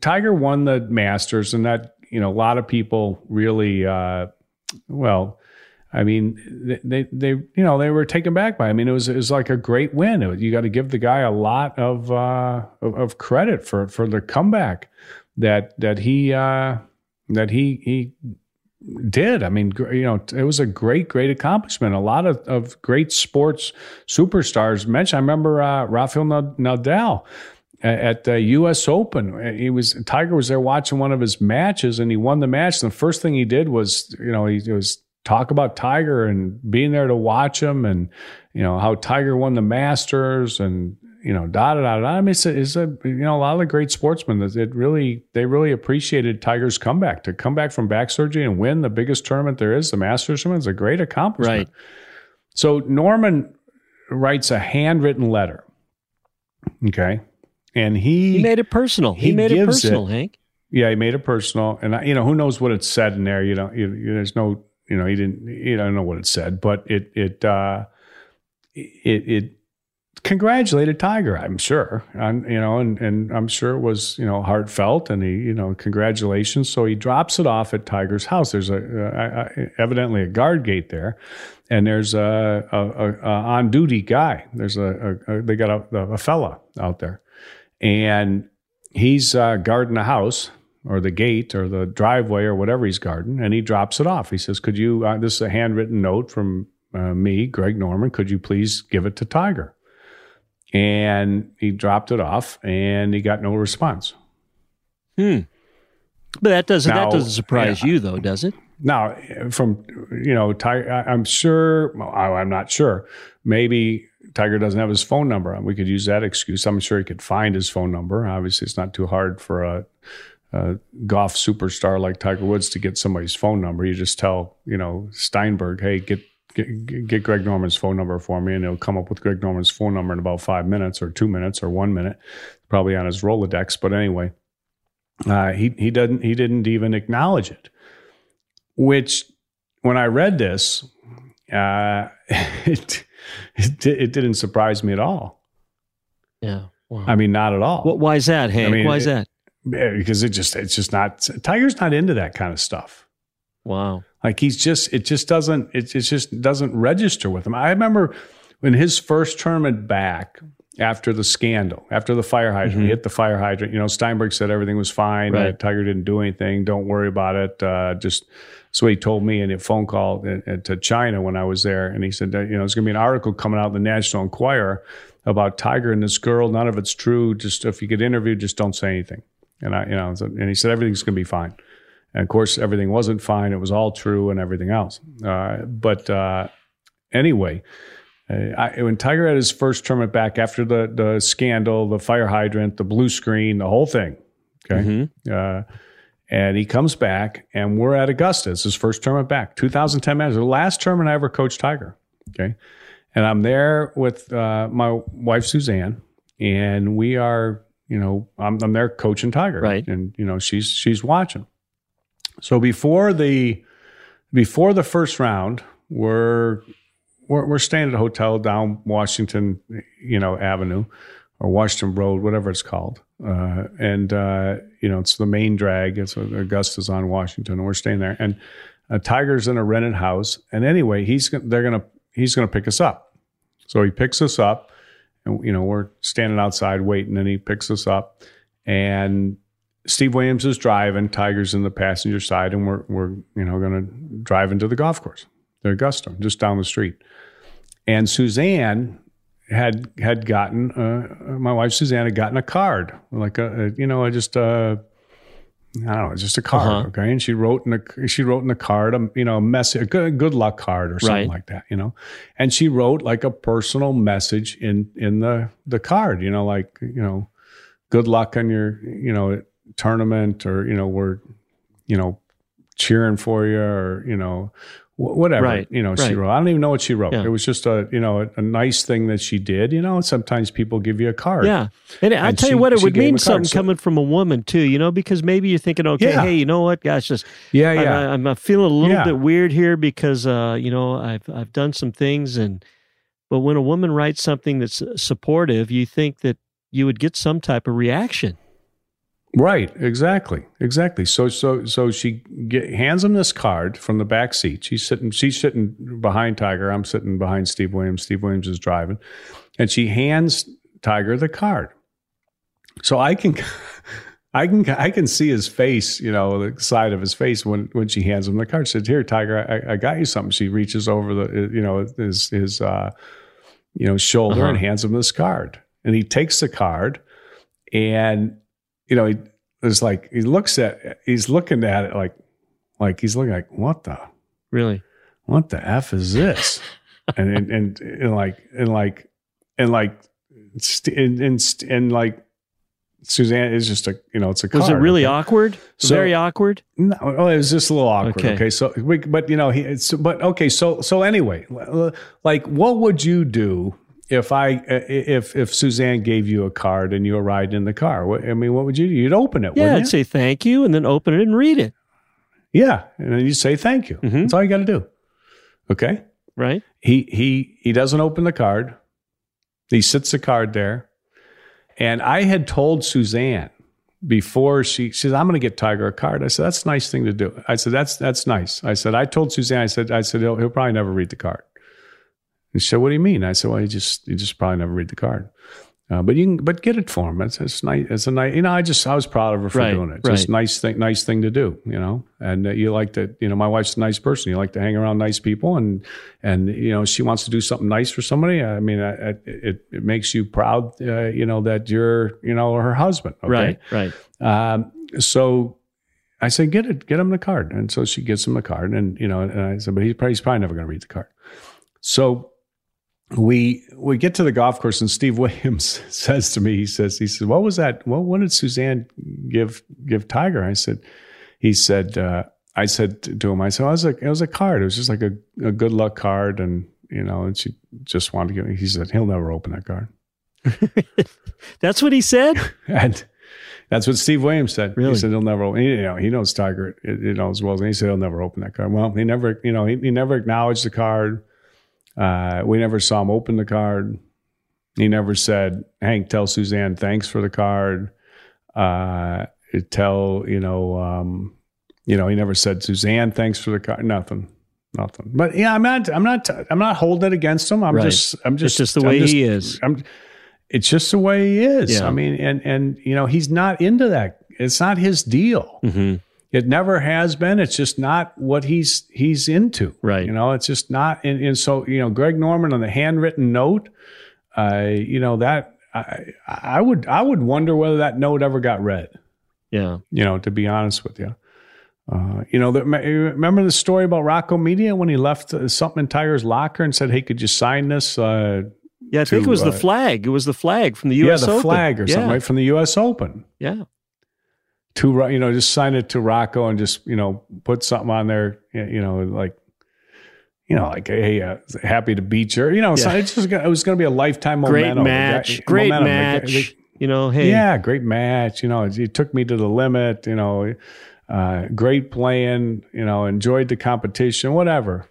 Tiger won the Masters, and that you know a lot of people really uh, well. I mean, they, they, you know, they were taken back by. I mean, it was, it was like a great win. Was, you got to give the guy a lot of, uh, of, of credit for, for the comeback that, that he, uh, that he, he did. I mean, you know, it was a great, great accomplishment. A lot of, of great sports superstars mentioned. I remember, uh, Rafael Nadal at the U.S. Open. He was Tiger was there watching one of his matches, and he won the match. And the first thing he did was, you know, he, was talk about Tiger and being there to watch him, and you know how Tiger won the Masters, and you know, da da da da. I mean, it's a, it's a you know a lot of the great sportsmen that it really they really appreciated Tiger's comeback to come back from back surgery and win the biggest tournament there is, the Masters tournament, is a great accomplishment. Right. So Norman writes a handwritten letter. Okay and he, he made it personal. He, he made it personal, it, Hank. Yeah, he made it personal, and you know who knows what it said in there. You know, you, you, there's no, you know, he didn't. You don't know what it said, but it it uh, it it congratulated Tiger. I'm sure, and you know, and and I'm sure it was you know heartfelt, and he you know congratulations. So he drops it off at Tiger's house. There's a uh, evidently a guard gate there, and there's a, a, a, a on duty guy. There's a, they got a, a fella out there, and he's uh, guarding the house or the gate or the driveway or whatever he's guarding, and he drops it off. He says, "Could you? Uh, this is a handwritten note from uh, me, Greg Norman. Could you please give it to Tiger?" And he dropped it off, and he got no response. Hmm. But that doesn't now, that doesn't surprise yeah, you, though, does it? Now, from you know, Tiger, I'm sure. I'm not sure. Maybe Tiger doesn't have his phone number. We could use that excuse. I'm sure he could find his phone number. Obviously, it's not too hard for a, a golf superstar like Tiger Woods to get somebody's phone number. You just tell, you know, Steinberg, hey, get get, get Greg Norman's phone number for me, and he'll come up with Greg Norman's phone number in about five minutes, or two minutes, or one minute, probably on his Rolodex. But anyway, uh, he he didn't he didn't even acknowledge it. Which, when I read this, uh, it it, it didn't surprise me at all. Yeah. Wow. I mean, not at all. What, why is that, Hank? I mean, why is that? Because it just, it's just not, Tiger's not into that kind of stuff. Wow. Like he's just, it just doesn't, it, it just doesn't register with him. I remember when his first term tournament back after the scandal, after the fire hydrant, mm-hmm. he hit the fire hydrant. You know, Steinberg said everything was fine. Right. Tiger didn't do anything. Don't worry about it. Uh, just so he told me in a phone call to China when I was there, and he said, that, you know, there's going to be an article coming out in the National Enquirer about Tiger and this girl. None of it's true. Just if you get interviewed, just don't say anything. And I, you know, and he said everything's going to be fine. And of course, everything wasn't fine. It was all true and everything else. Uh, but uh, anyway, uh, I, when Tiger had his first tournament back after the the scandal, the fire hydrant, the blue screen, the whole thing. Okay. Mm-hmm. And he comes back, and we're at Augusta. It's his first tournament back. 2010 Masters, the last tournament I ever coached Tiger. Okay. And I'm there with uh, my wife, Suzanne, and we are, you know, I'm, I'm there coaching Tiger. Right. And, you know, she's, she's watching. So before the, before the first round, we're, we're, we're staying at a hotel down Washington, you know, Avenue or Washington Road, whatever it's called. Uh, and uh, you know, it's the main drag. It's Augusta's on Washington, and we're staying there. And uh, Tiger's in a rented house. And anyway, he's they're gonna he's gonna pick us up. So he picks us up, and you know, we're standing outside waiting, and he picks us up, and Steve Williams is driving. Tiger's in the passenger side, and we're we're you know to drive into the golf course, the Augusta, just down the street. And Suzanne had had gotten uh, my wife Suzanne had gotten a card, like a, a you know, I just a I don't know, just a card, uh-huh. okay. And she wrote in a she wrote in the card, a, you know, a message, a good, good luck card or something right. like that, you know. And she wrote like a personal message in in the the card, you know, like you know, good luck on your you know tournament, or you know, we're you know cheering for you, or you know, whatever right, you know right. she wrote. I don't even know what she wrote. Yeah. It was just a you know a, a, nice thing that she did. You know, sometimes people give you a card. Yeah, and, and I'll tell she, you what, it would mean something so, coming from a woman too. You know, because maybe you're thinking, okay, yeah. hey, you know what, gosh, just yeah, yeah, I, am feeling a little yeah. bit weird here because uh, you know I've I've done some things and but when a woman writes something that's supportive, you think that you would get some type of reaction. Right, exactly, exactly. So, so, so she get, hands him this card from the back seat. She's sitting, she's sitting behind Tiger. I'm sitting behind Steve Williams. Steve Williams is driving, and she hands Tiger the card. So I can, I can, I can see his face, you know, the side of his face when when she hands him the card. She said, "Here, Tiger, I, I got you something." She reaches over the, you know, his his, uh, you know, shoulder uh-huh. and hands him this card, and he takes the card and you know, he is like he looks at he's looking at it like like he's looking like what the really? what the f is this? And, and and and like and like and like and and, and like Suzanne is just a you know it's a was card, it really okay? awkward? So, very awkward? no oh, it was just a little awkward okay, okay? so we, but you know he it's but okay so so anyway like what would you do if I if if Suzanne gave you a card and you were riding in the car, what, I mean, what would you do? You'd open it. Yeah, I'd say thank you, and then open it and read it. Yeah, and then you say thank you. Mm-hmm. That's all you got to do. Okay, right? He he he doesn't open the card. He sits the card there. And I had told Suzanne before she, she says, I'm going to get Tiger a card. I said, that's a nice thing to do. I said, that's, that's nice. I said, I told Suzanne, I said, I said, he'll, he'll probably never read the card. And she said, what do you mean? I said, well, he just, he just probably never read the card. Uh, but you can, but get it for him. It's, it's nice. It's a nice, you know, I just, I was proud of her for Right, doing it. right. Just nice thing, nice thing to do, you know, and uh, you like to, you know, my wife's a nice person. You like to hang around nice people and, and, you know, she wants to do something nice for somebody. I mean, I, I, it, it makes you proud, uh, you know, that you're, you know, her husband. Okay? Right, right. Um, so I said, get it, get him the card. And so she gets him the card. And, you know, and I said, but he's probably, he's probably never going to read the card. So we we get to the golf course and Steve Williams says to me, he says, he says, what was that? Well, what did Suzanne give give Tiger? I said, he said, uh, I said to him, I said, oh, it was a it was a card. It was just like a, a good luck card, and you know, and she just wanted to give. He said he'll never open that card, That's what he said. and that's what Steve Williams said. Really? He said he'll never. He, you know, he knows Tiger, you know, as well as he said he'll never open that card. Well, he never, you know, he, he never acknowledged the card. Uh, we never saw him open the card. He never said, "Hank, tell Suzanne thanks for the card." Uh, tell you know, um, you know, he never said Suzanne thanks for the card. Nothing, nothing. But yeah, I'm not, I'm not, I'm not holding it against him. I'm Right. just, I'm It's just, just the I'm way just- he is. I'm, it's just the way he is. Yeah. I mean, and and you know, he's not into that. It's not his deal. Mm-hmm. It never has been. It's just not what he's he's into. Right. You know, it's just not. And, and so you know, Greg Norman on the handwritten note. Uh, you know that I I would I would wonder whether that note ever got read. Yeah. You know, to be honest with you. Uh, you know, the, remember the story about Rocco Mediate when he left uh, something in Tiger's locker and said, "Hey, could you sign this?" Uh, Yeah, I think it was the uh, flag. It was the flag from the U.S. yeah, the Open. flag or something, right from the U.S. Open. Yeah. To you know, just sign it to Rocco and just you know put something on there. You know, like you know, like hey, uh, happy to beat you. You know, so it's just gonna, it was going to be a lifetime Great momentum. match. Great momentum. Match. you know, hey. yeah, great match. You know, it, it took me to the limit. You know, uh, great playing. You know, enjoyed the competition. Whatever.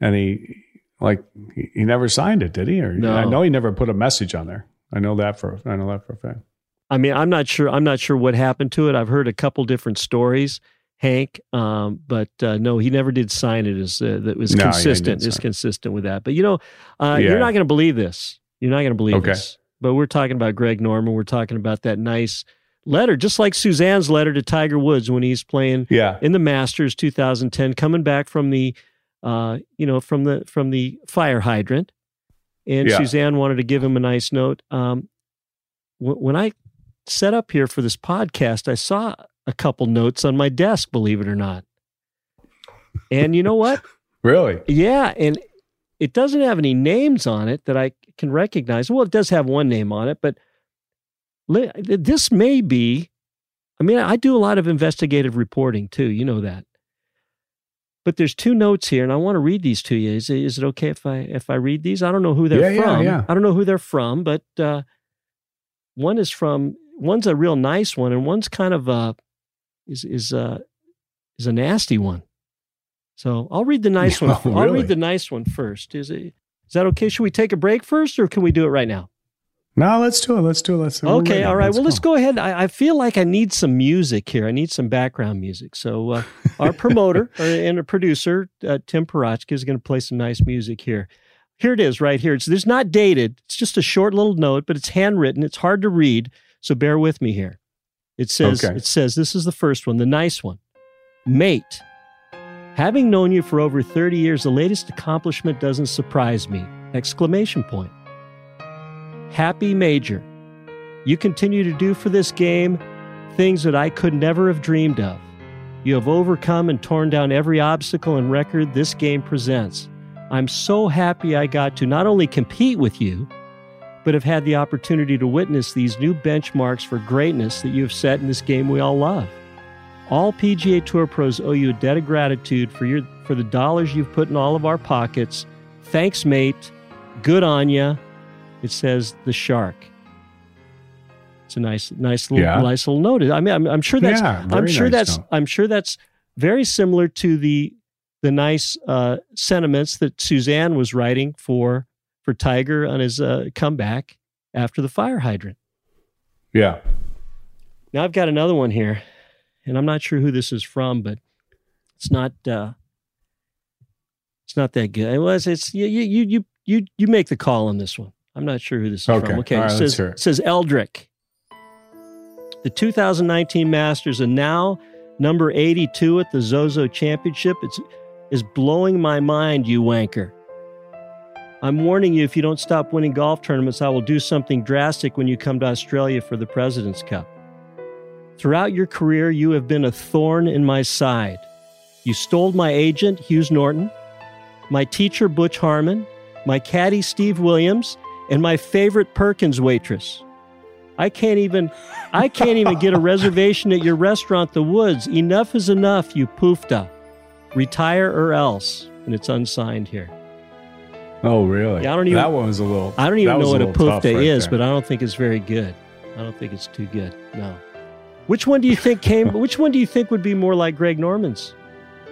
And he like he, he never signed it, did he? Or No. I know he never put a message on there. I know that for I know that for a fact. I mean, I'm not sure. I'm not sure what happened to it. I've heard a couple different stories, Hank, um, but uh, no, he never did sign it. As uh, that was No, consistent. Is consistent with that. But you know, uh, Yeah. you're not going to believe this. You're not going to believe Okay. this. But we're talking about Greg Norman. We're talking about that nice letter, just like Suzanne's letter to Tiger Woods when he's playing Yeah. in the Masters 2010, coming back from the, uh, you know, from the from the fire hydrant, and Yeah. Suzanne wanted to give him a nice note. Um, when I set up here for this podcast, I saw a couple notes on my desk, believe it or not. And you know what? Really? Yeah, and it doesn't have any names on it that I can recognize. Well, it does have one name on it, but this may be. I mean, I do a lot of investigative reporting too. You know that. But there's two notes here, and I want to read these to you. Is it, is it okay if I if I read these? I don't know who they're Yeah, yeah, from. yeah. I don't know who they're from, but uh, one is from one's a real nice one, and one's kind of a is is a is a nasty one. So I'll read the nice one. Oh, I'll read the nice one first. Is it is that okay? Should we take a break first, or can we do it right now? No, let's do it. Let's do it. Let's we're Okay, ready. all right. well, let's go. go ahead. I, I feel like I need some music here. I need some background music. So uh, our promoter and a producer, uh, Tim Parachka, is going to play some nice music here. Here it is, right here. It's there's not dated. It's just a short little note, but it's handwritten. It's hard to read, so bear with me here. It says Okay. it says this is the first one, the nice one. Mate, having known you for over 30 years, the latest accomplishment doesn't surprise me. Exclamation point. Happy Major. You continue to do for this game things that I could never have dreamed of. You have overcome and torn down every obstacle and record this game presents. I'm so happy I got to not only compete with you, but have had the opportunity to witness these new benchmarks for greatness that you have set in this game we all love. All PGA Tour pros owe you a debt of gratitude for your for the dollars you've put in all of our pockets. Thanks, mate. Good on ya. It says the shark. It's a nice, nice little, Yeah. nice little note. I mean, I'm, I'm sure that's, Yeah, I'm very sure nice that's, note. I'm sure that's very similar to the, the nice uh, sentiments that Suzanne was writing for for Tiger on his uh, comeback after the fire hydrant. Yeah. Now I've got another one here, and I'm not sure who this is from, but it's not. Uh, it's not that good. It was. It's you. You. You. You. You make the call on this one. I'm not sure who this is Okay. from. Okay. Right, it says, it. it says Eldrick. The 2019 Masters and now number 82 at the Zozo Championship. It's is blowing my mind, you wanker. I'm warning you if you don't stop winning golf tournaments, I will do something drastic when you come to Australia for the President's Cup. Throughout your career, you have been a thorn in my side. You stole my agent, Hughes Norton, my teacher, Butch Harmon, my caddy, Steve Williams, and my favorite Perkins waitress. I can't even I can't even get a reservation at your restaurant, The Woods. Enough is enough, you poofta. Retire or else. And it's unsigned here. Oh, really? Yeah, I don't even- That one was a little. I don't even know what a poofta right is, there. but I don't think it's very good. I don't think it's too good. No. Which one do you think came? which one do you think would be more like Greg Norman's?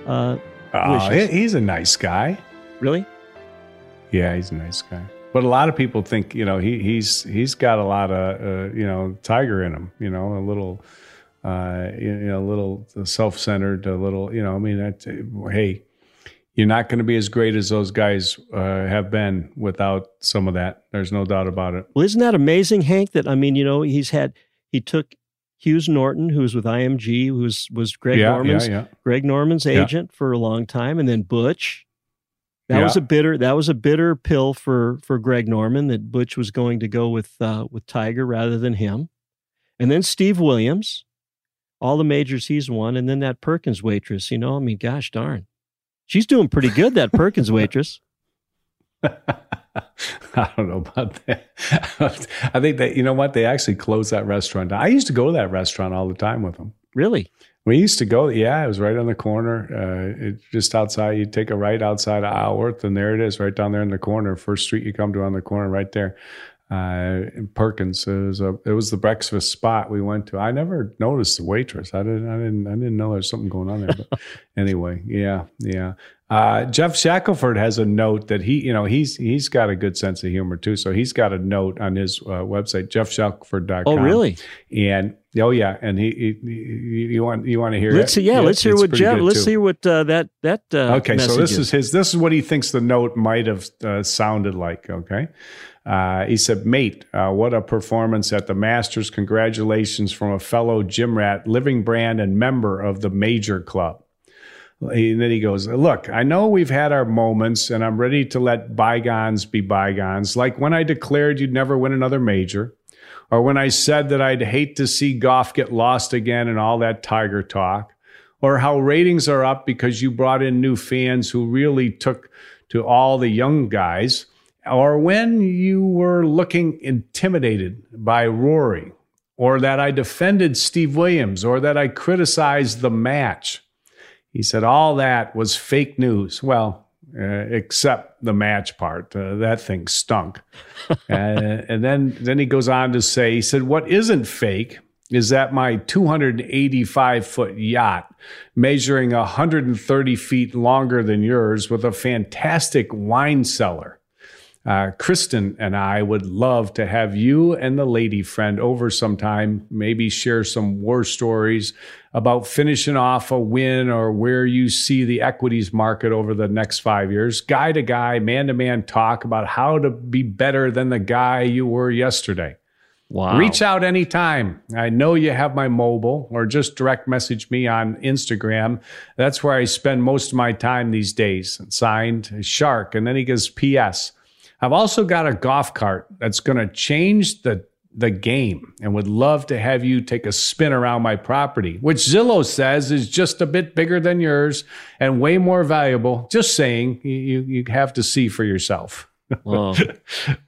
Uh, Oh, he's a nice guy. really? Yeah, he's a nice guy. But a lot of people think you know he he's he's got a lot of uh, you know tiger in him. You know, a little uh, you know a little self centered, a little you know. I mean, that, hey, you're not going to be as great as those guys uh, have been without some of that. There's no doubt about it. Well, isn't that amazing, Hank? That I mean, you know, he's had he took Hughes Norton, who was with IMG, who was was Greg yeah, Norman's yeah, yeah. Greg Norman's agent for a long time, and then Butch. That was a bitter that was a bitter pill for for Greg Norman that Butch was going to go with uh, with Tiger rather than him, and then Steve Williams, all the majors he's won, and then that Perkins waitress. You know, I mean, gosh darn, she's doing pretty good. That Perkins waitress. I don't know about that. I think that you know what they actually closed that restaurant. down. I used to go to that restaurant all the time with them. Really? We used to go. Yeah, it was right on the corner, uh, it, just outside. You take a right outside of Isleworth, and there it is, right down there in the corner. First street you come to on the corner, right there. Uh, in Perkins. It was a. It was the breakfast spot we went to. I never noticed the waitress. I didn't. I didn't. I didn't know there was something going on there. But anyway, yeah, yeah. Uh, Geoff Shackelford has a note that he, you know, he's he's got a good sense of humor too. So he's got a note on his uh, website, geoffshackelford.com. Oh, really? And oh yeah, and he, he, he you want you want to hear Let's it? see. Yeah, let's hear what Geoff. Let's too. hear what uh, that that. Uh, Okay, so this is his. This is what he thinks the note might have uh, sounded like. Okay, uh, he said, "Mate, uh, what a performance at the Masters! Congratulations from a fellow gym rat, living brand, and member of the Major Club." And then he goes, Look, I know we've had our moments, and I'm ready to let bygones be bygones. Like when I declared you'd never win another major, or when I said that I'd hate to see golf get lost again and all that Tiger talk, or how ratings are up because you brought in new fans who really took to all the young guys, or when you were looking intimidated by Rory, or that I defended Steve Williams, or that I criticized the match. He said all that was fake news. Well, uh, except the match part. Uh, that thing stunk. uh, and then, then he goes on to say, he said, what isn't fake is that my 285 foot yacht, measuring 130 feet longer than yours, with a fantastic wine cellar. Uh, Kirsten and I would love to have you and the lady friend over sometime, maybe share some war stories about finishing off a win or where you see the equities market over the next five years. Guy to guy, man to man talk about how to be better than the guy you were yesterday. Wow. Reach out anytime. I know you have my mobile or just direct message me on Instagram. That's where I spend most of my time these days. Signed Shark. And then he goes, P.S. I've also got a golf cart that's going to change the the game and would love to have you take a spin around my property, which Zillow says is just a bit bigger than yours and way more valuable. Just saying, you you, have to see for yourself.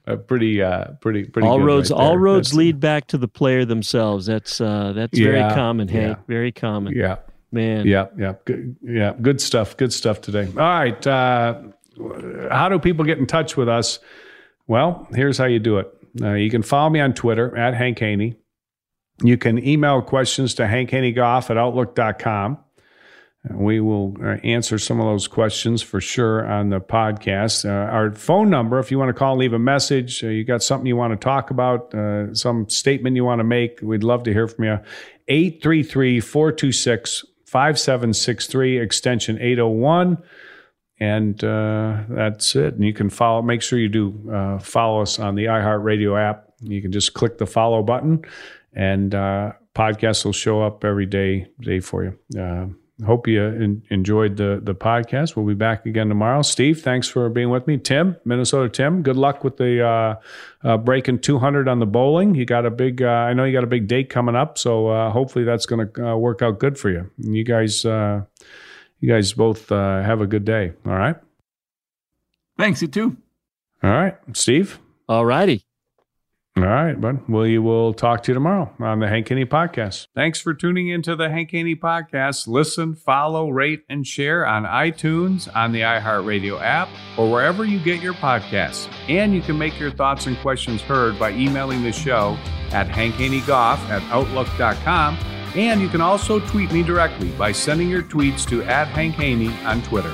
Uh, pretty, uh, pretty, pretty. all good roads right all roads That's- lead back to the player themselves. That's uh, that's very Yeah, common, yeah. Hank. Very common. Yeah. Man. Yeah, yeah, good, yeah, good stuff. Good stuff today. All right, uh, how do people get in touch with us? Well, here's how you do it. Uh, you can follow me on Twitter at Hank Haney. You can email questions to hankhaneygolf at outlook.com. we will uh, answer some of those questions for sure on the podcast. Uh, our phone number, if you want to call, leave a message, uh, you got something you want to talk about, uh, some statement you want to make, we'd love to hear from you. 833 426 5763, extension 801. And uh, that's it. And you can follow, make sure you do uh, follow us on the iHeartRadio app. You can just click the follow button, and podcasts will show up every day, day for you hope you in, enjoyed the the podcast. We'll be back again tomorrow. Steve, thanks for being with me. Tim, Minnesota Tim, good luck with the uh, uh, breaking 200 on the bowling. You got a big, uh, I know you got a big date coming up, so uh, hopefully that's going to uh, work out good for you. You guys, uh, you guys both uh, have a good day. All right. Thanks. You too. All right, Steve. All righty. All right, bud. We will talk to you tomorrow on the Hank Haney Podcast. Thanks for tuning into the Hank Haney Podcast. Listen, follow, rate, and share on iTunes, on the iHeartRadio app, or wherever you get your podcasts. And you can make your thoughts and questions heard by emailing the show at hankhaneygolf at outlook.com. And you can also tweet me directly by sending your tweets to at Hank Haney on Twitter.